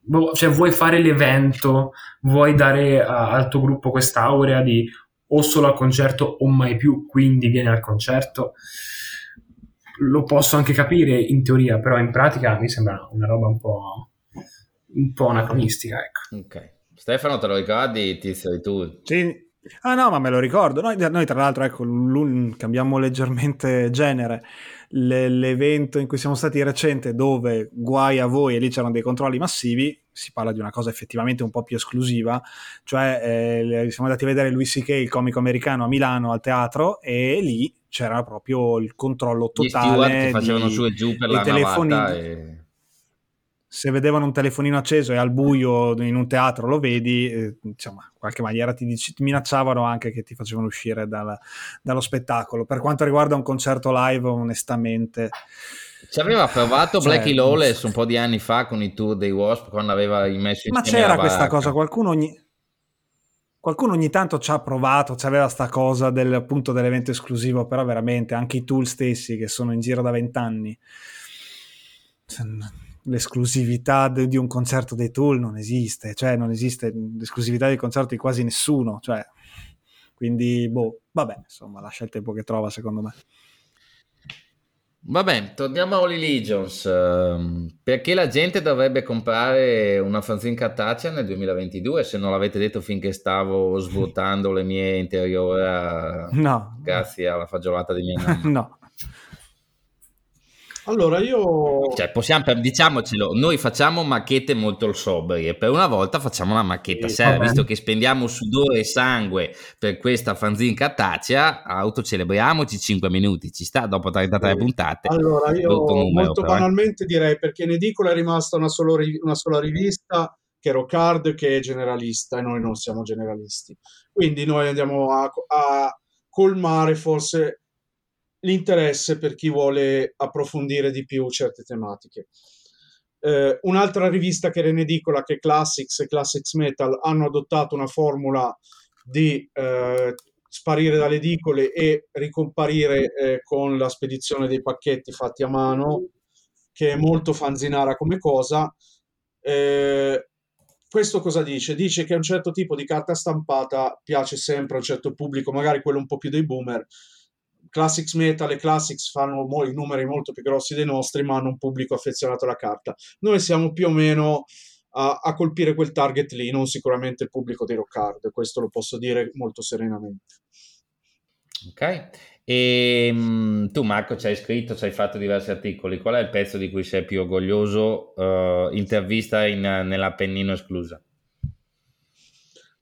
boh, cioè, vuoi fare l'evento, vuoi dare a, al tuo gruppo quest'aurea di o solo al concerto o mai più, quindi vieni al concerto. Lo posso anche capire in teoria, però in pratica mi sembra una roba un po' un po' anacronistica, ecco. Ok. Stefano, te lo ricordi Tizio di tu? Sì. Ah no, ma me lo ricordo. Noi, noi tra l'altro, ecco, cambiamo leggermente genere. Le, l'evento in cui siamo stati recente, dove guai a voi e lì c'erano dei controlli massivi, si parla di una cosa effettivamente un po' più esclusiva, cioè eh, siamo andati a vedere Louis C.K., il comico americano, a Milano al teatro e lì c'era proprio il controllo totale. Gli che facevano di, su e giù per la telefonini. E... Se vedevano un telefonino acceso e al buio in un teatro lo vedi, eh, insomma, in qualche maniera ti, ti, minacciavano anche che ti facevano uscire dal, dallo spettacolo. Per quanto riguarda un concerto live, onestamente... Ci aveva provato cioè, Blackie Lawless un po' di anni fa con i tour dei Wasp quando aveva messo in Ma c'era questa cosa, qualcuno ogni, qualcuno ogni tanto ci ha provato, c'aveva sta cosa del, appunto dell'evento esclusivo, però veramente anche i tool stessi che sono in giro da vent'anni, l'esclusività di un concerto dei tool non esiste, cioè non esiste l'esclusività di concerto di quasi nessuno, cioè, quindi boh, vabbè, insomma, lascia il tempo che trova secondo me. Vabbè, torniamo a Holy Legions. Ehm, perché la gente dovrebbe comprare una fanzine cartacea nel 2022 se non l'avete detto finché stavo svuotando le mie interiori no. grazie alla fagiolata di mia mamma? no. Allora io... Cioè, possiamo, diciamocelo, noi facciamo macchette molto sobrie, per una volta facciamo una macchetta sì, seria, visto che spendiamo sudore e sangue per questa fanzine cartacea, autocelebriamoci 5 minuti, ci sta dopo 33 sì. puntate. Allora io numero, molto però, eh. banalmente eh. direi perché in edicola è rimasta una, solo, una sola rivista che è Rockard che è generalista e noi non siamo generalisti. Quindi noi andiamo a, a colmare forse l'interesse per chi vuole approfondire di più certe tematiche. Eh, un'altra rivista che era in edicola, che Classics e Classics Metal, hanno adottato una formula di eh, sparire dalle edicole e ricomparire eh, con la spedizione dei pacchetti fatti a mano, che è molto fanzinara come cosa. Eh, questo cosa dice? Dice che un certo tipo di carta stampata piace sempre a un certo pubblico, magari quello un po' più dei boomer, Classics Metal e Classics fanno mo- i numeri molto più grossi dei nostri, ma hanno un pubblico affezionato alla carta. Noi siamo più o meno a, a colpire quel target lì, non sicuramente il pubblico dei rock hard, questo lo posso dire molto serenamente. Ok, e ehm, tu Marco ci hai scritto, ci hai fatto diversi articoli, qual è il pezzo di cui sei più orgoglioso? Uh, intervista in, nell'Appennino esclusa.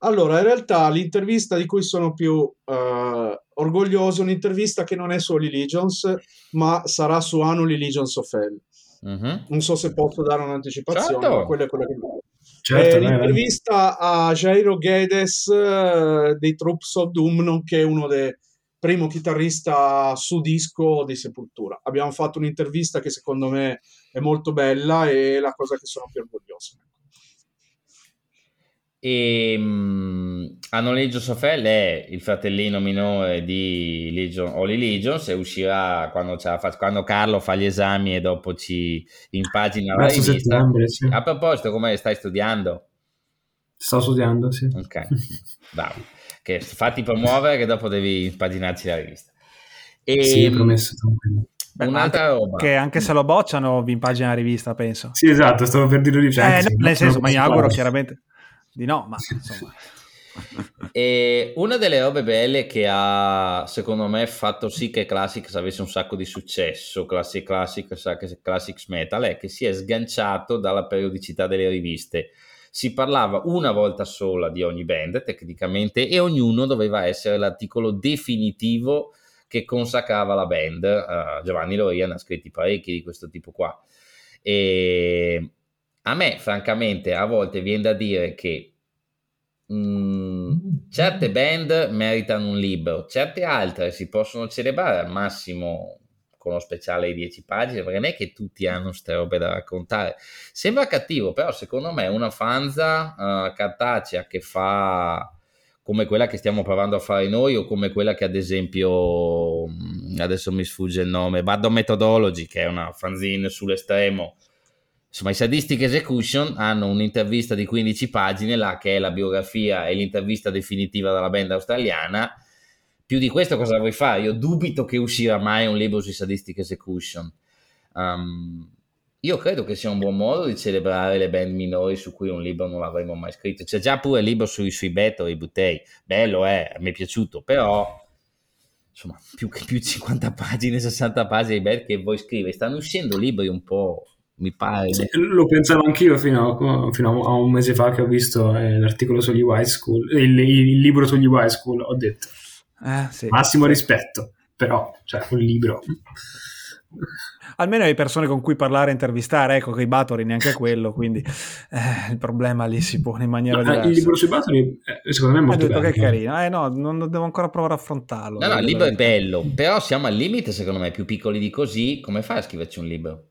Allora, in realtà l'intervista di cui sono più uh, orgoglioso, un'intervista che non è su Holy Legions, ma sarà su Annually Legions of Hell. Uh-huh. Non so se posso dare un'anticipazione, certo. ma quella è quella che... Certo, è l'intervista a Jairo Guedes uh, dei Troops of Doom, nonché uno dei primo chitarrista su disco di Sepultura. Abbiamo fatto un'intervista che secondo me è molto bella e è la cosa che sono più orgoglioso. E um, a noleggio Sofel è il fratellino minore di Legion, Holy Legions e uscirà quando, quando, Carlo fa gli esami e dopo ci impagina la rivista. Sì. A proposito, come stai studiando? Sto studiando, sì. Ok, bravo. Che fatti promuovere che dopo devi impaginarci la rivista. E, sì, è promesso, tranquillo. Un'altra roba. Che anche se lo bocciano vi impagina la rivista, penso. Sì, esatto, stavo per dire di cioè, eh, Nel senso, ma mi auguro chiaramente di no, ma insomma. E una delle robe belle che ha, secondo me, fatto sì che Classics avesse un sacco di successo, Classic Classic, Classics Metal, è che si è sganciato dalla periodicità delle riviste. Si parlava una volta sola di ogni band, tecnicamente, e ognuno doveva essere l'articolo definitivo che consacrava la band. Uh, Giovanni Loria ne ha scritti parecchi di questo tipo qua. E a me, francamente, a volte viene da dire che mh, mm, certe band meritano un libro, certe altre si possono celebrare al massimo con uno speciale di 10 pagine, perché non è che tutti hanno queste robe da raccontare. Sembra cattivo, però secondo me una fanza uh, cartacea che fa come quella che stiamo provando a fare noi o come quella che ad esempio mm, adesso mi sfugge il nome Bad Methodology che è una fanzine sull'estremo Insomma, i Sadistic Execution hanno un'intervista di 15 pagine, là che è la biografia e l'intervista definitiva della band australiana. Più di questo cosa vuoi fare? Io dubito che uscirà mai un libro sui Sadistic Execution. Um, io credo che sia un buon modo di celebrare le band minori su cui un libro non l'avremmo mai scritto. C'è già pure il libro sui, sui Beto e i Buttei, bello è, eh, mi è piaciuto, però insomma più, più 50 pagine, 60 pagine di band che vuoi scrivere, stanno uscendo libri un po' mi pare. Sì, lo pensavo anch'io fino a, fino a, un mese fa che ho visto eh, l'articolo sugli high school, il, il, libro sugli high school, ho detto eh, sì, massimo rispetto, però cioè, un libro. Almeno hai persone con cui parlare e intervistare, ecco che i Batori neanche quello, quindi eh, il problema lì si pone in maniera diversa. Il libro sui Batori eh, secondo me è molto bello. che è carino, eh no, non devo ancora provare a affrontarlo. No, no, il libro è bello, però siamo al limite secondo me, più piccoli di così, come fai a scriverci un libro?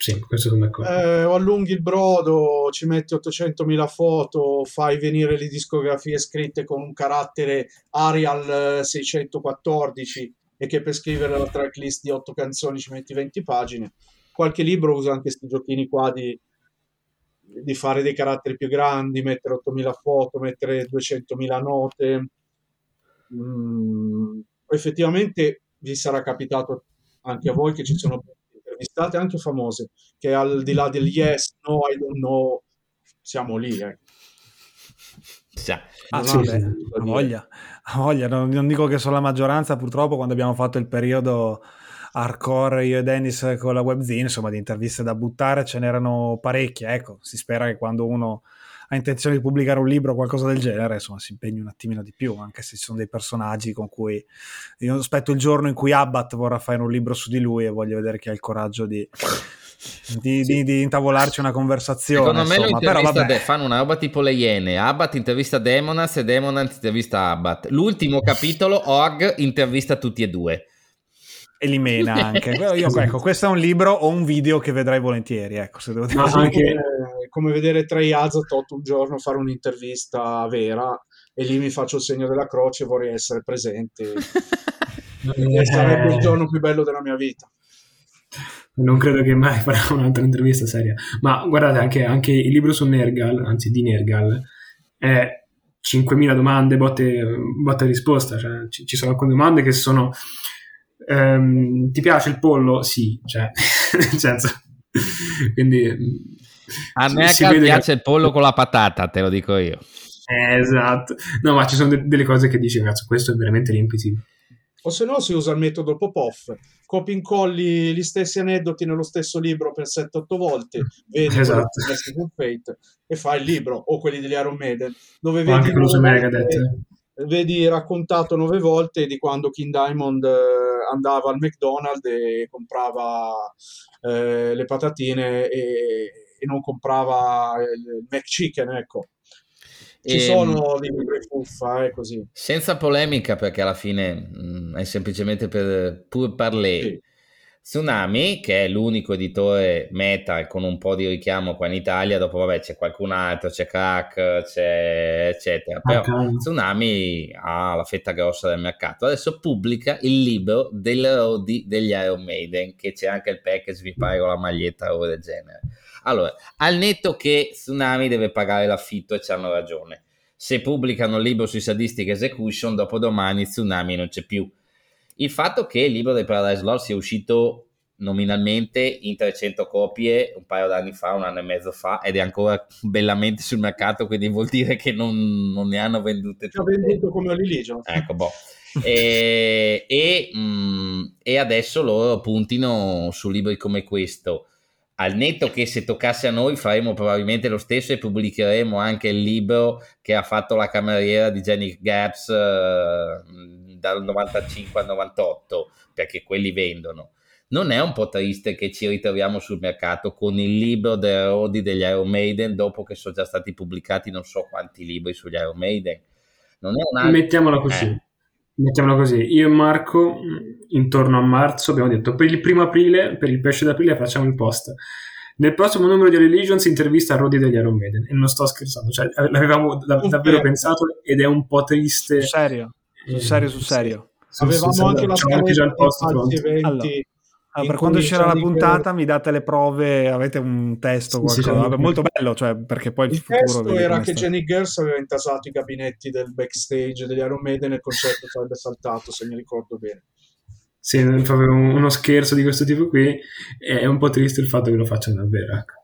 Sì, questo sono d'accordo. Eh, allunghi il brodo, ci metti 800.000 foto, fai venire le discografie scritte con un carattere Arial 614 e che per scrivere la tracklist di 8 canzoni ci metti 20 pagine. Qualche libro usa anche questi giochini qua di, di fare dei caratteri più grandi, mettere 8.000 foto, mettere 200.000 note. Mm, effettivamente vi sarà capitato anche a voi che ci sono intervistate anche famose, che al di là del yes, no, I don't know, siamo lì. Eh. Sì. Ah, sì, vabbè, a voglia, a voglia. Non, non, dico che sono la maggioranza, purtroppo, quando abbiamo fatto il periodo hardcore, io e Dennis con la webzine, insomma, di interviste da buttare, ce n'erano parecchie. Ecco, si spera che quando uno ha intenzione di pubblicare un libro o qualcosa del genere, insomma, si impegni un attimino di più, anche se ci sono dei personaggi con cui io aspetto il giorno in cui Abbat vorrà fare un libro su di lui e voglio vedere chi ha il coraggio di, di, sì. di, di intavollarci una conversazione. Secondo me insomma, però, vabbè. Fanno una roba tipo le Iene, Abbat intervista Demonas e Demonas intervista Abbat. L'ultimo capitolo, Org intervista tutti e due e li mena anche. Io, ecco, questo è un libro o un video che vedrai volentieri. Ecco, se devo dire. anche come vedere Trey Azotot un giorno fare un'intervista vera e lì mi faccio il segno della croce e vorrei essere presente. e sarebbe il giorno più bello della mia vita. Non credo che mai farà un'altra intervista seria. Ma guardate, anche, anche il libro su Nergal, anzi di Nergal, è 5.000 domande, botte, botte risposta. Cioè, ci, ci sono alcune domande che sono ehm, ti piace il pollo? Sì, cioè, nel senso, quindi... A me si piace che... il pollo con la patata, te lo dico io. Eh, esatto. No, ma ci sono de- delle cose che dici, cazzo, questo è veramente riempitivo. O se no si usa il metodo Popov, copi incolli gli stessi aneddoti nello stesso libro per 7-8 volte, vedi esatto. Fate, e fai il libro, o quelli degli Iron Maiden, dove o vedi... Anche quello su Megadeth vedi raccontato nove volte di quando King Diamond eh, andava al McDonald's e comprava eh, le patatine e, e, non comprava il McChicken, ecco. Ci e, ehm, sono libri fuffa, eh, così. Senza polemica, perché alla fine mh, mm, è semplicemente per pur parler. Sì. Tsunami, che è l'unico editore meta con un po' di richiamo qua in Italia, dopo vabbè c'è qualcun altro, c'è Crack, c'è eccetera, però okay. Tsunami ha la fetta grossa del mercato. Adesso pubblica il libro delle Rodi degli Iron Maiden, che c'è anche il package, vi pare, con la maglietta o del genere. Allora, al netto che Tsunami deve pagare l'affitto e ci hanno ragione. Se pubblicano il libro sui Sadistic Execution, dopo domani Tsunami non c'è più il fatto che il libro dei Paradise Lost sia uscito nominalmente in 300 copie un paio d'anni fa, un anno e mezzo fa, ed è ancora bellamente sul mercato, quindi vuol dire che non, non ne hanno vendute tutte. Ci ha venduto come Oliligio. Ecco, boh. e, e, mh, mm, e, adesso loro puntino su libri come questo. Al netto che se toccasse a noi faremo probabilmente lo stesso e pubblicheremo anche il libro che ha fatto la cameriera di Jenny Gaps eh, dal 95 al 98, perché quelli vendono. Non è un po' triste che ci ritroviamo sul mercato con il libro delle Rodi degli Iron Maiden dopo che sono già stati pubblicati non so quanti libri sugli Iron Maiden? Non è una... Mettiamola così. Eh. Mettiamola così, io e Marco intorno a marzo abbiamo detto per il primo aprile, per il pesce d'aprile facciamo il post. Nel prossimo numero di Religions intervista a Rodi degli Iron Maiden e non sto scherzando, cioè, l'avevamo da- davvero pensato ed è un po' triste. Serio? Sul serio, sul serio. Sì. Avevamo su, anche la scaletta già il post pronto. Allora. Ah, per quando uscirà la puntata, che... mi date le prove, avete un testo, sì, sì, Vabbè, molto bello, cioè, perché poi il, il testo era che Jenny Gers aveva intasato i gabinetti del backstage degli Iron Maiden e il concerto sarebbe saltato, se mi ricordo bene. Sì, proprio uno scherzo di questo tipo qui. È un po' triste il fatto che lo facciano davvero. Ecco.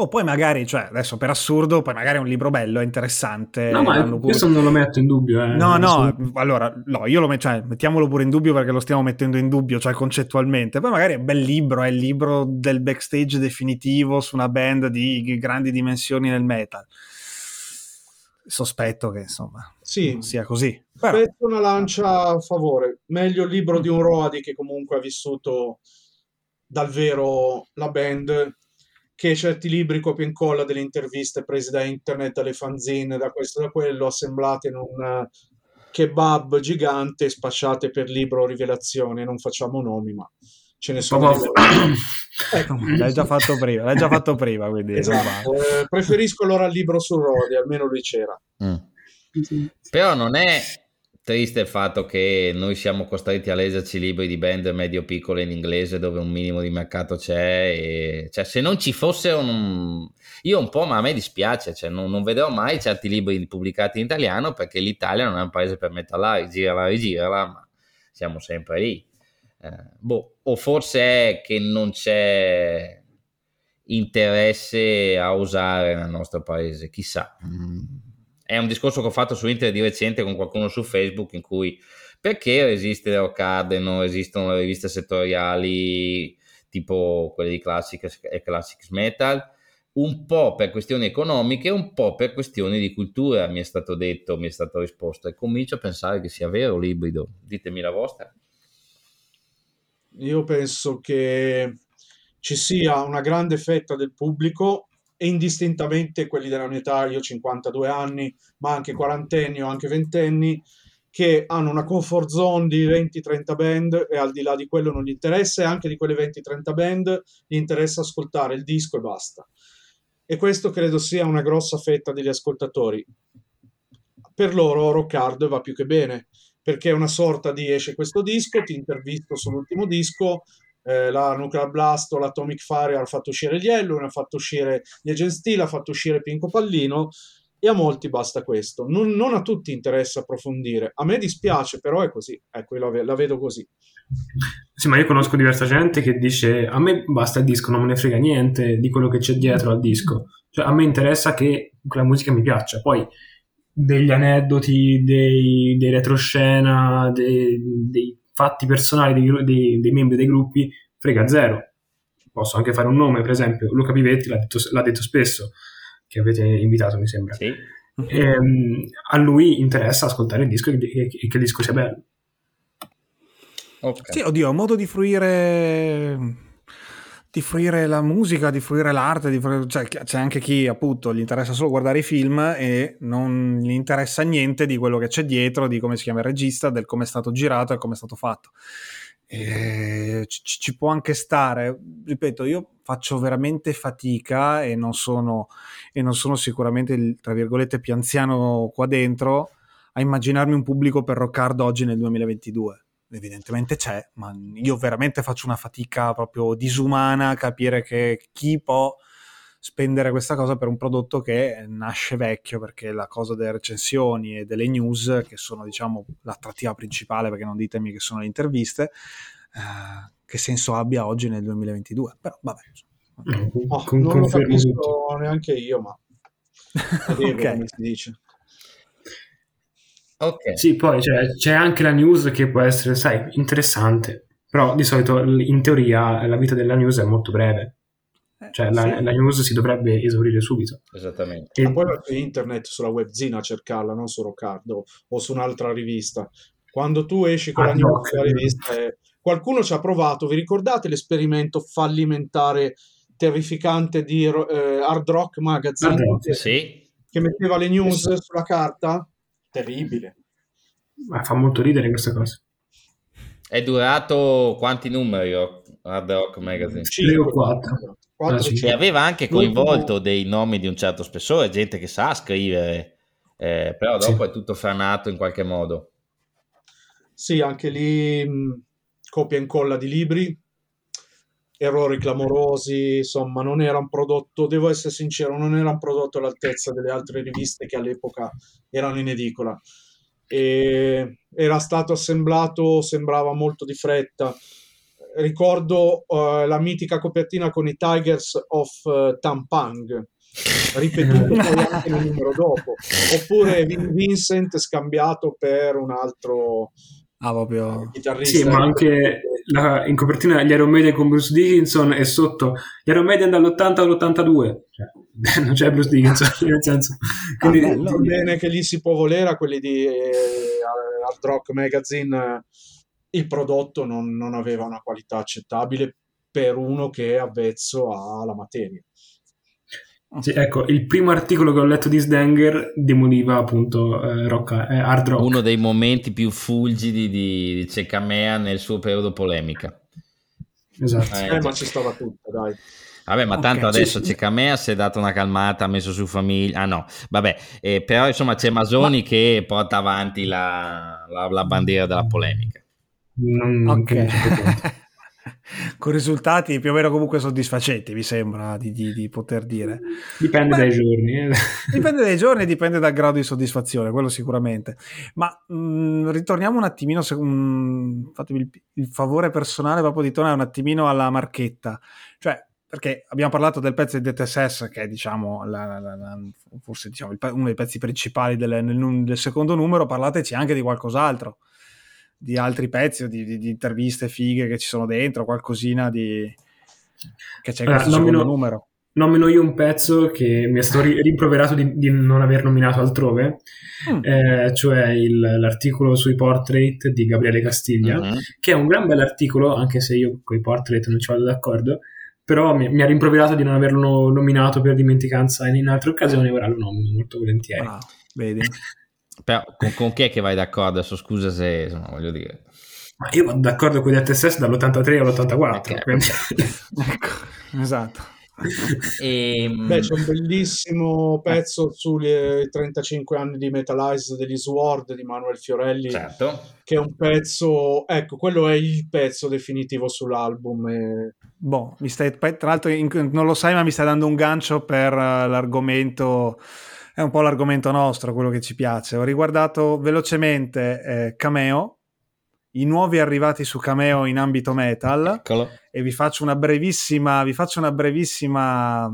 O poi magari, cioè, adesso per assurdo, poi magari è un libro bello, è interessante. No, ma pure... questo non lo metto in dubbio. Eh. No, no, allora, no, io lo metto, cioè, mettiamolo pure in dubbio perché lo stiamo mettendo in dubbio, cioè concettualmente. Poi magari è un bel libro, è il libro del backstage definitivo su una band di grandi dimensioni nel metal. Sospetto che, insomma, sì. sia così. Però... Metto una lancia a favore. Meglio il libro di un Roadi che comunque ha vissuto dal vero la band che certi libri copia e incolla delle interviste prese da internet, dalle fanzine, da questo e da quello, assemblate in un kebab gigante, spacciate per libro rivelazione. Non facciamo nomi, ma ce ne sono. ecco. L'hai già fatto prima, l'hai già fatto prima, quindi esatto. eh, preferisco allora il libro su Rodi, almeno lui c'era. Mm. Però non è triste il fatto che noi siamo costretti a leggerci libri di band medio-piccole in inglese dove un minimo di mercato c'è. E, cioè, se non ci fossero, non... io un po', ma a me dispiace, cioè, non, non, vedrò mai certi libri pubblicati in italiano perché l'Italia non è un paese per metterla, girala, rigirala, ma siamo sempre lì. Eh, boh, o forse è che non c'è interesse a usare nel nostro paese, chissà. Mm è un discorso che ho fatto su internet di recente con qualcuno su Facebook in cui perché esiste non esistono le riviste settoriali tipo quelle di Classics e Classics Metal un po' per questioni economiche, un po' per questioni di cultura, mi è stato detto, mi è stato risposto e comincio a pensare che sia vero l'ibrido. Ditemi la vostra. Io penso che ci sia una grande fetta del pubblico e indistintamente quelli della mia età, io ho 52 anni, ma anche quarantenni o anche ventenni, che hanno una comfort zone di 20-30 band e al di là di quello non gli interessa e anche di quelle 20-30 band gli interessa ascoltare il disco e basta. E questo credo sia una grossa fetta degli ascoltatori. Per loro Rock Hard va più che bene, perché è una sorta di esce questo disco, ti intervisto sull'ultimo disco, eh, la Nuclear Blast o l'Atomic Fire ha fatto uscire gli Yellow, ha fatto uscire gli Agent Steel, ha fatto uscire Pinco Pallino e a molti basta questo. Non, non, a tutti interessa approfondire. A me dispiace, però è così. Ecco, la, la, vedo così. Sì, ma io conosco diversa gente che dice a me basta il disco, non me ne frega niente di quello che c'è dietro al disco. Cioè, a me interessa che quella musica mi piaccia. Poi degli aneddoti, dei, dei retroscena, dei, dei fatti personali dei, dei, dei, membri dei gruppi frega zero. Posso anche fare un nome, per esempio, Luca Pivetti l'ha detto, l'ha detto spesso, che avete invitato, mi sembra. Sì. E, ehm, a lui interessa ascoltare il disco e che, che il disco sia bello. Okay. Sì, oddio, è un modo di fruire di fruire la musica, di fruire l'arte, di fruire, cioè, c'è anche chi appunto gli interessa solo guardare i film e non gli interessa niente di quello che c'è dietro, di come si chiama il regista, del come è stato girato e come è stato fatto. E ci, ci, può anche stare, ripeto, io faccio veramente fatica e non sono, e non sono sicuramente il tra virgolette più anziano qua dentro a immaginarmi un pubblico per Rock oggi nel 2022 evidentemente c'è, ma io veramente faccio una fatica proprio disumana a capire che chi può spendere questa cosa per un prodotto che nasce vecchio perché la cosa delle recensioni e delle news che sono diciamo l'attrattiva principale perché non ditemi che sono le interviste eh, che senso abbia oggi nel 2022 però vabbè okay. oh, non lo capisco neanche io ma okay. come si dice Ok. Sì, poi cioè, c'è anche la news che può essere, sai, interessante, però di solito in teoria la vita della news è molto breve. Eh, cioè la, sì. la, news si dovrebbe esaurire subito. Esattamente. E... Ma poi va su internet, sulla webzina a cercarla, non su Roccardo o su un'altra rivista. Quando tu esci con ah, la news no, rivista, eh, qualcuno ci ha provato. Vi ricordate l'esperimento fallimentare terrificante di eh, Hard Rock Magazine? Hard Rock, sì. Che metteva le news sulla carta? Terribile. Ma fa molto ridere questa cosa. È durato quanti numeri Hard Rock Magazine? 5 o 4. 4 e aveva anche coinvolto dei nomi di un certo spessore, gente che sa scrivere, eh, però dopo sì. è tutto franato in qualche modo. Sì, anche lì mh, copia e incolla di libri, errori clamorosi, insomma, non era un prodotto, devo essere sincero, non era un prodotto all'altezza delle altre riviste che all'epoca erano in edicola. e era stato assemblato, sembrava molto di fretta. Ricordo uh, la mitica copertina con i Tigers of uh, Tampang, ripetuto poi anche nel numero dopo, oppure Vincent scambiato per un altro ah, proprio... chitarrista. Sì, ma anche la, in copertina gli Iron Maiden con Bruce Dickinson e sotto gli Iron Maiden dall'80 all'82. Cioè, non c'è Bruce Dickinson, nel senso... Quindi, ah, va bene che lì si può volere a quelli di eh, Hard Rock Magazine il prodotto non, non aveva una qualità accettabile per uno che è avvezzo alla materia. Sì, ecco, il primo articolo che ho letto di Sdanger demoliva appunto eh, rock, eh, hard rock. Uno dei momenti più fulgidi di, di Cecamea nel suo periodo polemica. Esatto. Eh, eh ma ci stava tutto, dai. Vabbè, ma tanto okay, adesso sì. Cecamea si è dato una calmata, ha messo su famiglia. Ah no, vabbè, eh, però insomma c'è Masoni ma... che porta avanti la, la, la bandiera della polemica. Non, ok. con risultati più o meno comunque soddisfacenti, mi sembra di, di, di poter dire. Dipende Beh, dai giorni. Eh. Dipende dai giorni dipende dal grado di soddisfazione, quello sicuramente. Ma mh, mm, ritorniamo un attimino, se, mh, mm, fatemi il, il, favore personale proprio di tornare un attimino alla marchetta. Cioè, perché abbiamo parlato del pezzo di DTSS che è diciamo la, la, la, forse diciamo, il, uno dei pezzi principali del, nel, del secondo numero, parlateci anche di qualcos'altro di altri pezzi o di, di, di, interviste fighe che ci sono dentro, qualcosina di... che c'è in questo allora, nomino, numero. Nomino io un pezzo che mi è stato rimproverato di, di, non aver nominato altrove, mm. eh, cioè il, l'articolo sui portrait di Gabriele Castiglia, mm-hmm. che è un gran bell'articolo, anche se io con i portrait non ci vado d'accordo, però mi, mi, ha rimproverato di non averlo nominato per dimenticanza in, in altre occasioni, ora lo nomino molto volentieri. Ah, vedi. Però con, con, chi è che vai d'accordo? Adesso scusa se insomma, voglio dire. Ma io vado d'accordo con gli TSS dall'83 all'84. Okay. Quindi... ecco, esatto. E... Ehm, Beh, c'è un bellissimo pezzo sui 35 anni di Metalize degli Sword di Manuel Fiorelli, certo. che è un pezzo, ecco, quello è il pezzo definitivo sull'album. E... Boh, mi stai, tra l'altro non lo sai, ma mi stai dando un gancio per uh, l'argomento è un po' l'argomento nostro, quello che ci piace. Ho riguardato velocemente eh, Cameo, i nuovi arrivati su Cameo in ambito metal Eccolo. e vi faccio una brevissima, vi faccio una brevissima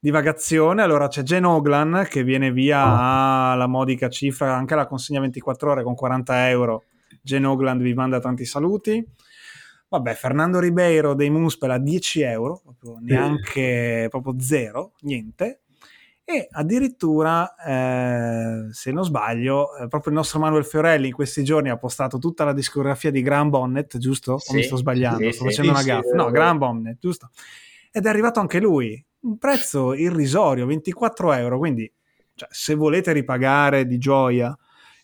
divagazione. Allora c'è Jen Oglan che viene via oh. alla modica cifra, anche la consegna 24 ore con 40 euro. Jen Ogland vi manda tanti saluti. Vabbè, Fernando Ribeiro dei Muspel a 10 euro, proprio neanche proprio zero, niente e addirittura, eh, se non sbaglio, eh, proprio il nostro Manuel Fiorelli in questi giorni ha postato tutta la discografia di Graham Bonnet, giusto? Sì, o mi sto sbagliando? Sì, sto sì, facendo una gaffa. no, Graham Bonnet, giusto? Ed è arrivato anche lui, un prezzo irrisorio, 24 euro, quindi cioè, se volete ripagare di gioia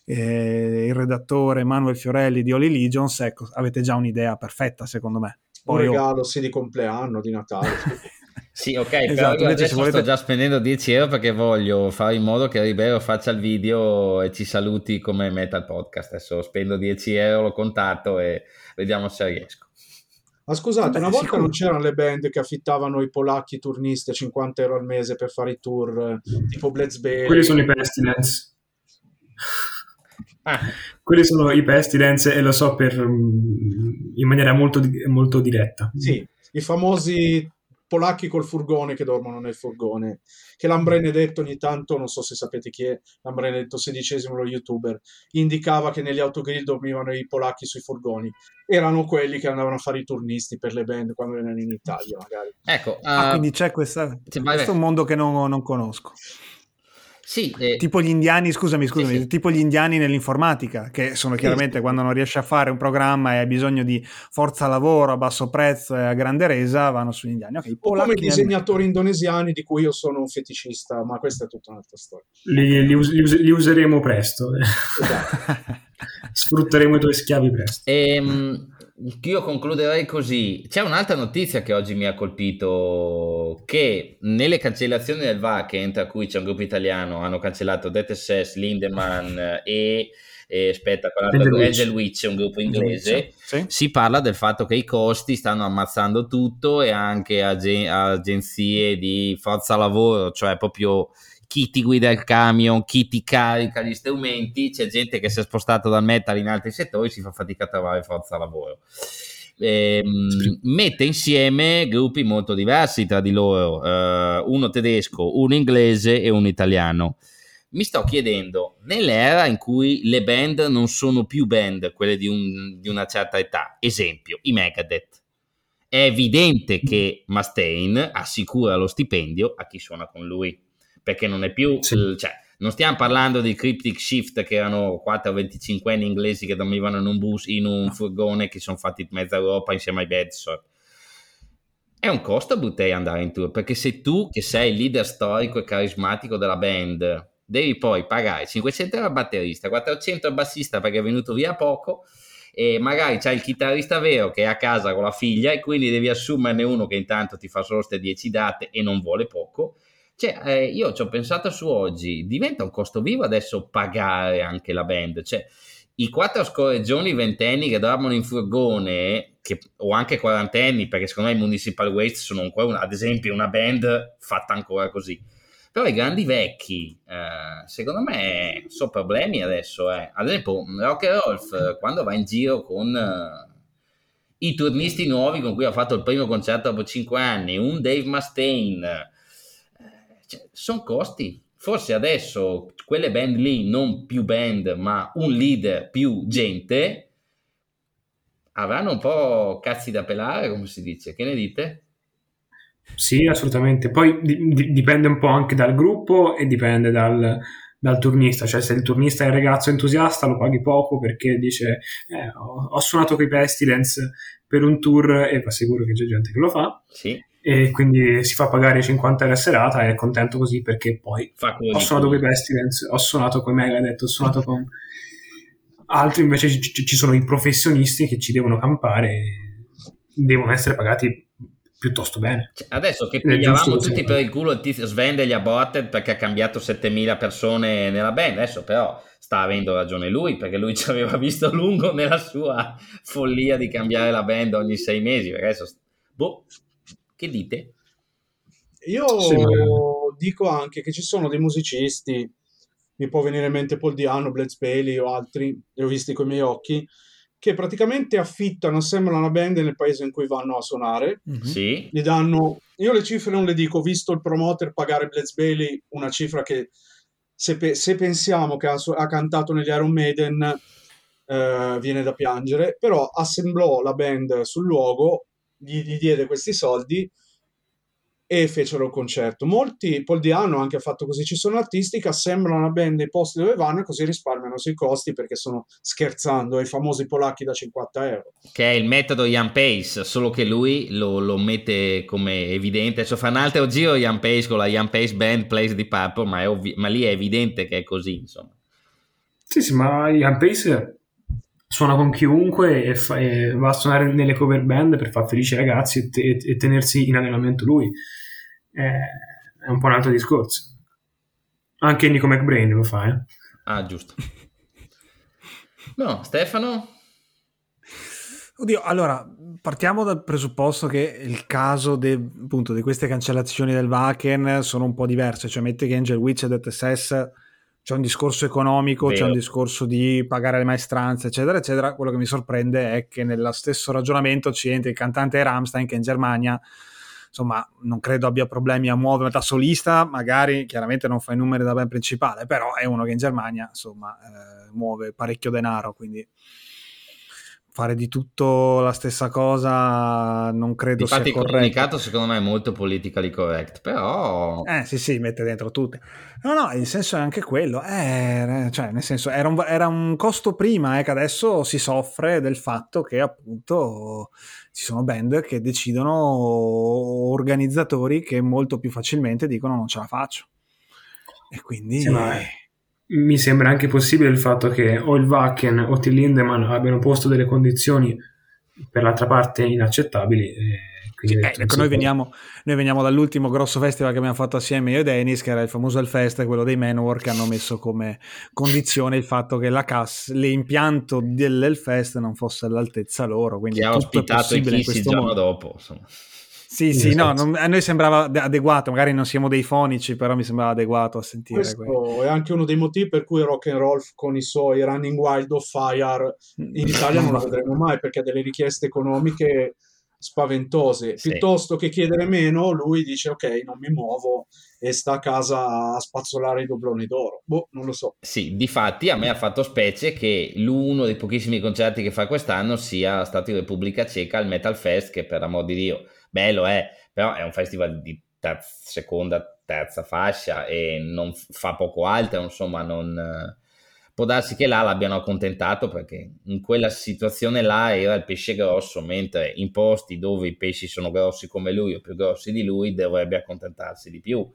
eh, il redattore Manuel Fiorelli di Holy Legions, ecco, avete già un'idea perfetta secondo me. Poi un regalo, io... sì, di compleanno, di Natale. Sì, ok, esatto, però io adesso volete... sto già spendendo 10 euro perché voglio fare in modo che Ribeiro faccia il video e ci saluti come Metal Podcast. Adesso spendo 10 euro, lo contatto e vediamo se riesco. Ma scusate, Beh, una volta sicuro. non c'erano le band che affittavano i polacchi turnisti a 50 euro al mese per fare i tour tipo Blitzberry? Quelli sono i Pestilence. Ah. Quelli sono i Pestilence e lo so per, mm, in maniera molto, molto diretta. Sì, i famosi polacchi col furgone che dormono nel furgone. Che Lambrenedetto ogni tanto, non so se sapete chi è, Lambrenedetto sedicesimo, lo youtuber, indicava che negli autogrill dormivano i polacchi sui furgoni. Erano quelli che andavano a fare i turnisti per le band quando erano in Italia, magari. Ecco, uh, ah, quindi c'è questa, questo è un mondo che non, non conosco. Sì, eh, tipo gli indiani, scusami, scusami, sì, sì. tipo gli indiani nell'informatica, che sono chiaramente sì, quando non riesci a fare un programma e hai bisogno di forza lavoro a basso prezzo e a grande resa, vanno sugli indiani. Okay, o come i disegnatori indonesiani di cui io sono un feticista, ma questa è tutta un'altra storia. Li, li, us- li useremo presto. Esatto. Sfrutteremo i tuoi schiavi presto. Ehm io concluderei così. C'è un'altra notizia che oggi mi ha colpito, che nelle cancellazioni del Wacken, tra cui c'è un gruppo italiano, hanno cancellato SS, Lindemann e, e aspetta, Angel, Witch, un gruppo inglese, sì. si parla del fatto che i costi stanno ammazzando tutto e anche agen- agenzie di forza lavoro, cioè proprio chi ti guida il camion, chi ti carica gli strumenti, c'è gente che si è spostata dal metal in altri settori, si fa fatica a trovare forza lavoro. Ehm, mette insieme gruppi molto diversi tra di loro, eh, uno tedesco, uno inglese e uno italiano. Mi sto chiedendo, nell'era in cui le band non sono più band, quelle di, un, di una certa età, esempio, i Megadeth, è evidente che Mustaine assicura lo stipendio a chi suona con lui, perché non è più... Sì. Cioè, non stiamo parlando di Cryptic Shift che erano 4 25 anni inglesi che dormivano in un bus, in un furgone che sono fatti in mezza Europa insieme ai Bedford. È un costo buttare andare in tour, perché se tu che sei il leader storico e carismatico della band devi poi pagare 500 euro al batterista, 400 al bassista perché è venuto via poco e magari c'hai il chitarrista vero che è a casa con la figlia e quindi devi assumerne uno che intanto ti fa solo queste 10 date e non vuole poco cioè, eh, io ci ho pensato su oggi, diventa un costo vivo adesso pagare anche la band. Cioè, i quattro scorreggioni ventenni che dormono in furgone, che, o anche quarantenni, perché secondo me i Municipal Waste sono ancora, una, ad esempio, una band fatta ancora così. Però i grandi vecchi, eh, secondo me, sono problemi adesso. Eh. Ad esempio, Rock and Rolf, quando va in giro con eh, i turnisti nuovi con cui ha fatto il primo concerto dopo cinque anni, un Dave Mustaine, sono costi. Forse adesso quelle band lì, non più band, ma un leader più gente, avranno un po' cazzi da pelare, come si dice. Che ne dite? Sì, assolutamente. Poi di- dipende un po' anche dal gruppo e dipende dal, dal, turnista. Cioè, se il turnista è un ragazzo entusiasta, lo paghi poco perché dice: eh, ho, ho, suonato con i Pestilence per un tour e va sicuro che c'è gente che lo fa. Sì e quindi si fa pagare 50 euro a serata e è contento così perché poi ho suonato con i Pestilence, ho suonato con i Megadeth, ho suonato con altri invece ci, ci sono i professionisti che ci devono campare e devono essere pagati piuttosto bene. Cioè, adesso che pigliavamo tutti per il culo il tizio Sven degli Aborted perché ha cambiato 7000 persone nella band, adesso però sta avendo ragione lui perché lui ci aveva visto lungo nella sua follia di cambiare la band ogni sei mesi, perché adesso boh, che dite? Io sì, dico anche che ci sono dei musicisti, mi può venire in mente Paul Diano, Bled Bailey o altri, li ho visti con i miei occhi, che praticamente affittano, assemblano una band nel paese in cui vanno a suonare. Mm-hmm. Sì. Gli danno, io le cifre non le dico, ho visto il promoter pagare Bled Bailey una cifra che se, pe- se pensiamo che ha, ha, cantato negli Iron Maiden eh, viene da piangere, però assemblò la band sul luogo gli, gli diede questi soldi e fecero il concerto. Molti, Paul Diano anche ha fatto così, ci sono artisti che assemblano una band nei posti dove vanno e così risparmiano sui costi perché sono scherzando ai famosi polacchi da 50 euro. Che è il metodo Ian Pace, solo che lui lo, lo mette come evidente, cioè fa un altro giro Ian Pace con la Ian Pace Band Plays di Purple, ma, ovvi- ma lì è evidente che è così, insomma. Sì, sì, ma Ian Pace suona con chiunque e, fa, e, va a suonare nelle cover band per far felice i ragazzi e, te, e tenersi in allenamento lui. È, è, un po' un altro discorso. Anche Nico McBrain lo fa, eh? Ah, giusto. No, Stefano? Oddio, allora, partiamo dal presupposto che il caso de, appunto, di queste cancellazioni del Wacken sono un po' diverse, cioè mette che Angel Witch e Death SS c'è un discorso economico, Vero. c'è un discorso di pagare le maestranze, eccetera, eccetera. Quello che mi sorprende è che nello stesso ragionamento ci entra il cantante Ramstein che in Germania insomma non credo abbia problemi a muovere da solista, magari chiaramente non fa i numeri da ben principale, però è uno che in Germania insomma eh, muove parecchio denaro, quindi fare di tutto la stessa cosa non credo Infatti sia corretto. il comunicato secondo me è molto politically correct, però... Eh sì sì, mette dentro tutte. No no, il senso è anche quello, eh, cioè nel senso era un, era un costo prima, eh, che adesso si soffre del fatto che appunto ci sono band che decidono, organizzatori che molto più facilmente dicono non ce la faccio. E quindi... Sì, ma mi sembra anche possibile il fatto che o il Wacken o Till Lindemann abbiano posto delle condizioni per l'altra parte inaccettabili. Sì, eh, ecco, noi, veniamo, noi, veniamo, dall'ultimo grosso festival che abbiamo fatto assieme io e Dennis, che era il famoso Hellfest, quello dei Manowar, che hanno messo come condizione il fatto che la CAS, l'impianto dell'Hellfest non fosse all'altezza loro. Quindi che ha ospitato i Kiss il giorno dopo. Insomma. Sì, sì, no, non, a noi sembrava adeguato, magari non siamo dei fonici, però mi sembrava adeguato a sentire. Questo quello. è anche uno dei motivi per cui Rock and Roll con i suoi Running Wild of Fire in Italia non lo vedremo mai perché ha delle richieste economiche spaventose. Sì. Piuttosto che chiedere meno, lui dice ok, non mi muovo e sta a casa a spazzolare i dobloni d'oro. Boh, non lo so. Sì, difatti a me ha fatto specie che l'uno dei pochissimi concerti che fa quest'anno sia stato in Repubblica Ceca al Metal Fest, che per amor di Dio, bello è, però è un festival di terza, seconda, terza fascia e non fa poco altro, insomma, non può darsi che là l'abbiano accontentato perché in quella situazione là era il pesce grosso, mentre in posti dove i pesci sono grossi come lui o più grossi di lui dovrebbe accontentarsi di più.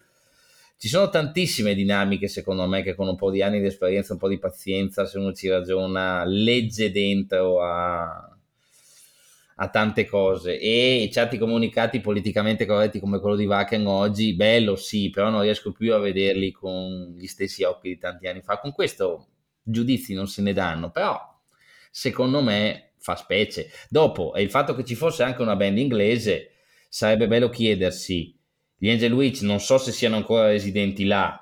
Ci sono tantissime dinamiche, secondo me, che con un po' di anni di esperienza, un po' di pazienza, se uno ci ragiona, legge dentro a, a tante cose e certi comunicati politicamente corretti come quello di Wacken oggi, bello sì, però non riesco più a vederli con gli stessi occhi di tanti anni fa. Con questo giudizi non se ne danno, però secondo me fa specie. Dopo, il fatto che ci fosse anche una band inglese, sarebbe bello chiedersi, gli Angel Witch non so se siano ancora residenti là,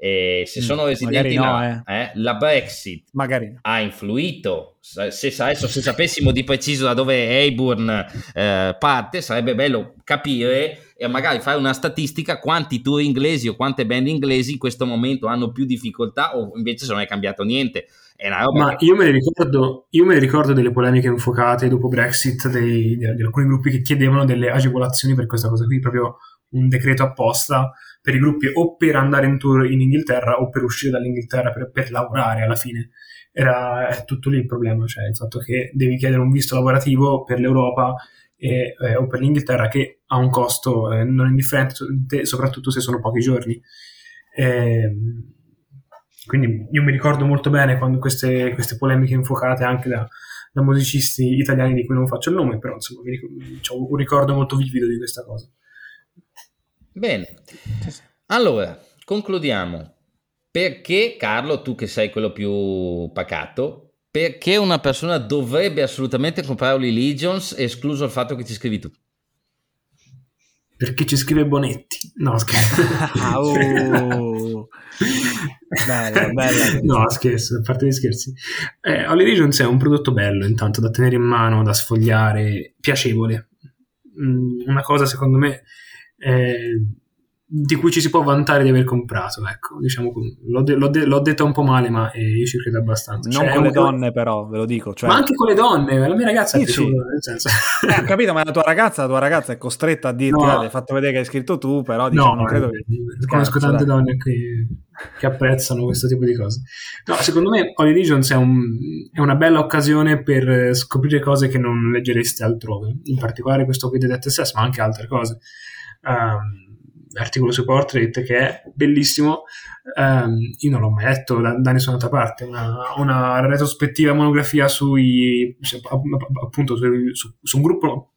e se mm, sono residenti no, là, eh. Eh, la Brexit magari. ha influito. Se, adesso se sapessimo di preciso da dove Hayburn eh, parte, sarebbe bello capire e magari fare una statistica quanti tour inglesi o quante band inglesi in questo momento hanno più difficoltà o invece se non è cambiato niente. È Ma che... io, me ricordo, io me ne ricordo delle polemiche infuocate dopo Brexit dei, di, di alcuni gruppi che chiedevano delle agevolazioni per questa cosa qui, proprio un decreto apposta per i gruppi o per andare in tour in Inghilterra o per uscire dall'Inghilterra per, per lavorare alla fine. Era tutto lì il problema, cioè il fatto che devi chiedere un visto lavorativo per l'Europa e, eh, o per l'Inghilterra che ha un costo eh, non indifferente, soprattutto se sono pochi giorni. Eh, quindi io mi ricordo molto bene quando queste, queste polemiche infuocate anche da, da, musicisti italiani di cui non faccio il nome, però insomma ho un ricordo molto vivido di questa cosa. Bene, allora concludiamo. Perché Carlo, tu che sei quello più pacato, perché una persona dovrebbe assolutamente comprare Oli Legions, escluso il fatto che ci scrivi tu? Perché ci scrive Bonetti. No, scherzo. oh. bella, bella. No, scherzo, a parte gli scherzi. Eh, Oli Legions è un prodotto bello, intanto, da tenere in mano, da sfogliare, piacevole. Mm, una cosa, secondo me... Eh, di cui ci si può vantare di aver comprato, ecco, diciamo, l'ho, de- l'ho, de- l'ho detta un po' male, ma eh, io ci credo abbastanza. Non cioè, con le donne, però, ve lo dico. Cioè... Ma anche con le donne, la mia ragazza sì, è piaciuta, nel senso... eh, ho capito, ma la tua ragazza, la tua ragazza è costretta a dirti, no. hai fatto vedere che hai scritto tu, però diciamo, no, non credo che... Conosco tante dai. donne che, che, apprezzano questo tipo di cose. No, secondo me Holy Legions è, un, è, una bella occasione per scoprire cose che non leggereste altrove, in particolare questo qui di Death SS, ma anche altre cose. Um, articolo su Portrait che è bellissimo. Um, io non l'ho mai letto da, da nessun'altra parte. Una, una, retrospettiva monografia sui appunto su, su, su, un gruppo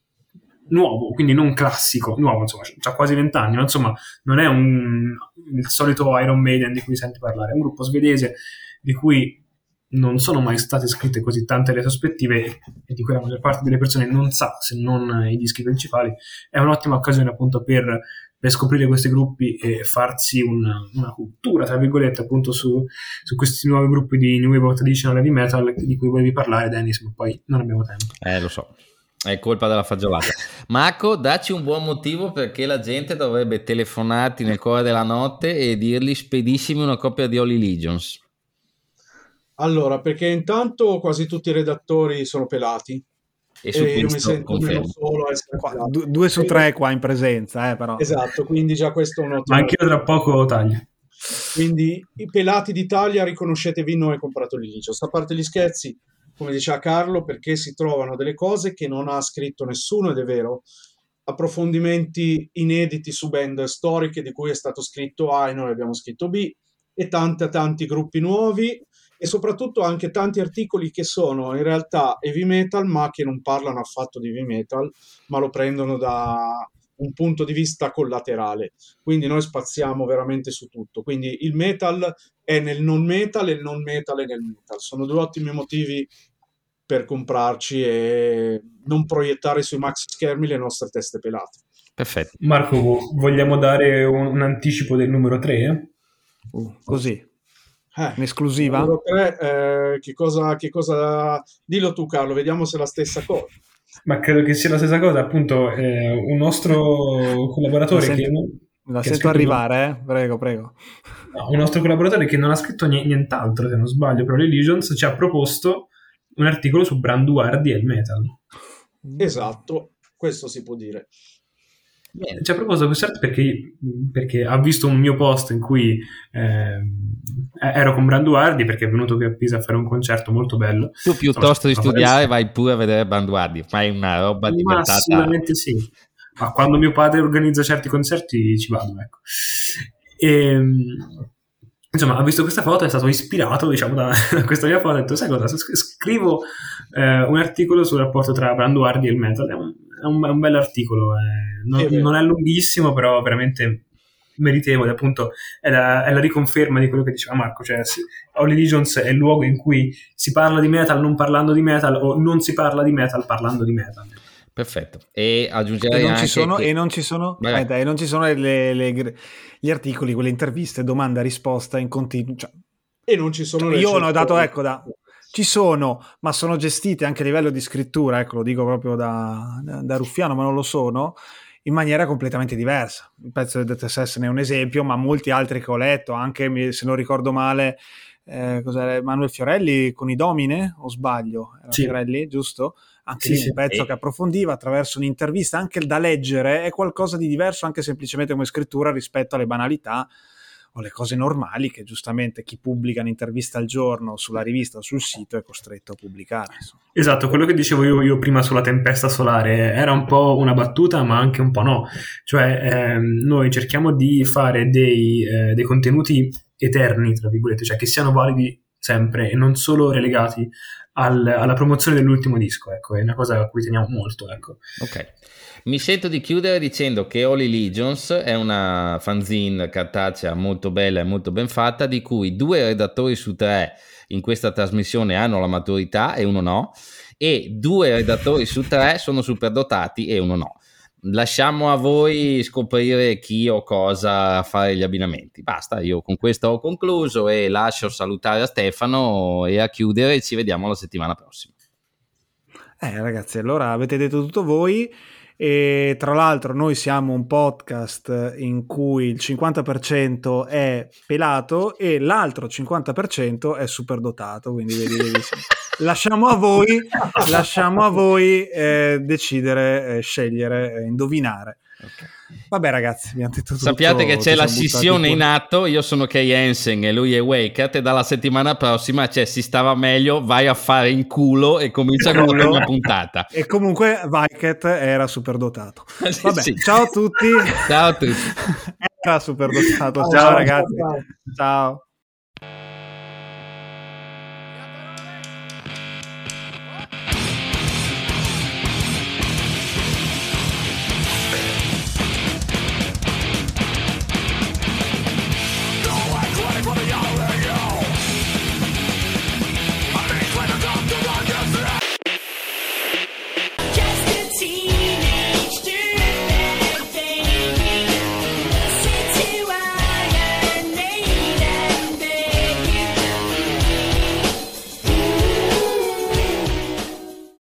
nuovo, quindi non classico, nuovo, insomma, ha quasi vent'anni, ma insomma, non è un, il solito Iron Maiden di cui senti parlare, è un gruppo svedese di cui non sono mai state scritte così tante retrospettive e di cui la maggior parte delle persone non sa se non i dischi principali, è un'ottima occasione appunto per per scoprire questi gruppi e farsi una, una cultura, tra virgolette, appunto su, su, questi nuovi gruppi di New Wave Traditional Heavy Metal di cui volevi parlare, Dennis, ma poi non abbiamo tempo. Eh, lo so. È colpa della fagiolata. Marco, dacci un buon motivo perché la gente dovrebbe telefonarti nel cuore della notte e dirgli spedissimi una copia di Holy Legions. Allora, perché intanto quasi tutti i redattori sono pelati, e su e io mi sento meno solo qua, due su tre qua in presenza eh, però. esatto quindi già questo è un ottimo ma anche io tra poco taglio quindi i pelati d'Italia riconoscetevi noi comprato l'Iligio a parte gli scherzi come diceva Carlo perché si trovano delle cose che non ha scritto nessuno ed è vero. Approfondimenti inediti su band storiche di cui è stato scritto A e noi abbiamo scritto B e tanti tanti gruppi nuovi e soprattutto anche tanti articoli che sono in realtà heavy metal ma che non parlano affatto di heavy metal ma lo prendono da un punto di vista collaterale. Quindi noi spaziamo veramente su tutto. Quindi il metal è nel non metal e il non metal è nel metal. Sono due ottimi motivi per comprarci e non proiettare sui maxi schermi le nostre teste pelate. Perfetto. Marco, vogliamo dare un, un anticipo del numero 3? Uh, così, Eh, un'esclusiva? numero tre, eh, che cosa, che cosa... Dillo tu Carlo, vediamo se è la stessa cosa. Ma credo che sia la stessa cosa, appunto, eh, un nostro collaboratore La che, sento- La che sento arrivare, eh? Prego, prego. no, un nostro collaboratore che non ha scritto ni- nient'altro, se non sbaglio, però Legions ci ha proposto un articolo su Branduardi e il metal. Esatto, questo si può dire. Bene. Ci ha proposto questo articolo perché, perché ha visto un mio post in cui ehm, ero con Branduardi perché è venuto qui a Pisa a fare un concerto molto bello. Tu piuttosto di studiare vai pure a vedere Branduardi, fai una roba Ma diventata... assolutamente sì. Ma quando mio padre organizza certi concerti ci vado, ecco. E, insomma, ha visto questa foto è stato ispirato, diciamo, da, da questa mia foto. Ha detto, sai cosa, scrivo eh, un articolo sul rapporto tra Branduardi e il metal. È un, è un, è un bel articolo, eh. non, Sì, non è lunghissimo, però veramente meritevole, appunto, è la, è la riconferma di quello che diceva Marco, cioè sì, Holy Legions è il luogo in cui si parla di metal non parlando di metal o non si parla di metal parlando di metal. Perfetto. E aggiungerei E non, anche ci sono, che- e non ci sono, aspetta, e non ci sono le- le- gli articoli, quelle interviste, domanda-risposta in continuo. Cioè, E non ci sono io ho dato, ecco, da, ci sono, ma sono gestite anche a livello di scrittura, ecco, lo dico proprio da, da- da ruffiano, ma non lo sono, in maniera completamente diversa. Il pezzo del DTSS ne è un esempio, ma molti altri che ho letto, anche se non ricordo male, eh, cos'era, Manuel Fiorelli con i Domine, o sbaglio? Era Sì. Fiorelli, giusto? Anche Sì, lì sì. un pezzo E- che approfondiva attraverso un'intervista, anche da leggere, è qualcosa di diverso anche semplicemente come scrittura rispetto alle banalità o le cose normali che giustamente chi pubblica un'intervista al giorno sulla rivista o sul sito è costretto a pubblicare. insomma. Esatto, quello che dicevo io, io prima sulla tempesta solare era un po' una battuta, ma anche un po' no. Cioè, ehm, noi cerchiamo di fare dei, eh, dei contenuti eterni, tra virgolette, cioè che siano validi sempre e non solo relegati al- alla promozione dell'ultimo disco. Ecco, è una cosa a cui teniamo molto. Ecco. Ok. Mi sento di chiudere dicendo che Holy Legions è una fanzine cartacea molto bella e molto ben fatta, di cui due redattori su tre in questa trasmissione hanno la maturità e uno no, e due redattori su tre sono superdotati e uno no. Lasciamo a voi scoprire chi o cosa fare gli abbinamenti. Basta, io con questo ho concluso e lascio salutare a Stefano e a chiudere. Ci vediamo la settimana prossima. Eh ragazzi, allora avete detto tutto voi e tra l'altro noi siamo un podcast in cui il 50% è pelato e l'altro 50% è superdotato, quindi vedi, vedi, lasciamo a voi, lasciamo a voi eh, decidere, eh, scegliere, eh, indovinare. Vabbè ragazzi, abbiamo detto tutto. Sappiate che c'è la scissione in atto, io sono Kay Hansen e lui è Wakeit e dalla settimana prossima c'è Si stava meglio, vai a fare in culo e comincia con la prima puntata. E comunque Viket era superdotato. Vabbè, Sì. ciao a tutti. Ciao a tutti. Era superdotato. Ciao, ciao ciao, ragazzi. ciao. Ciao.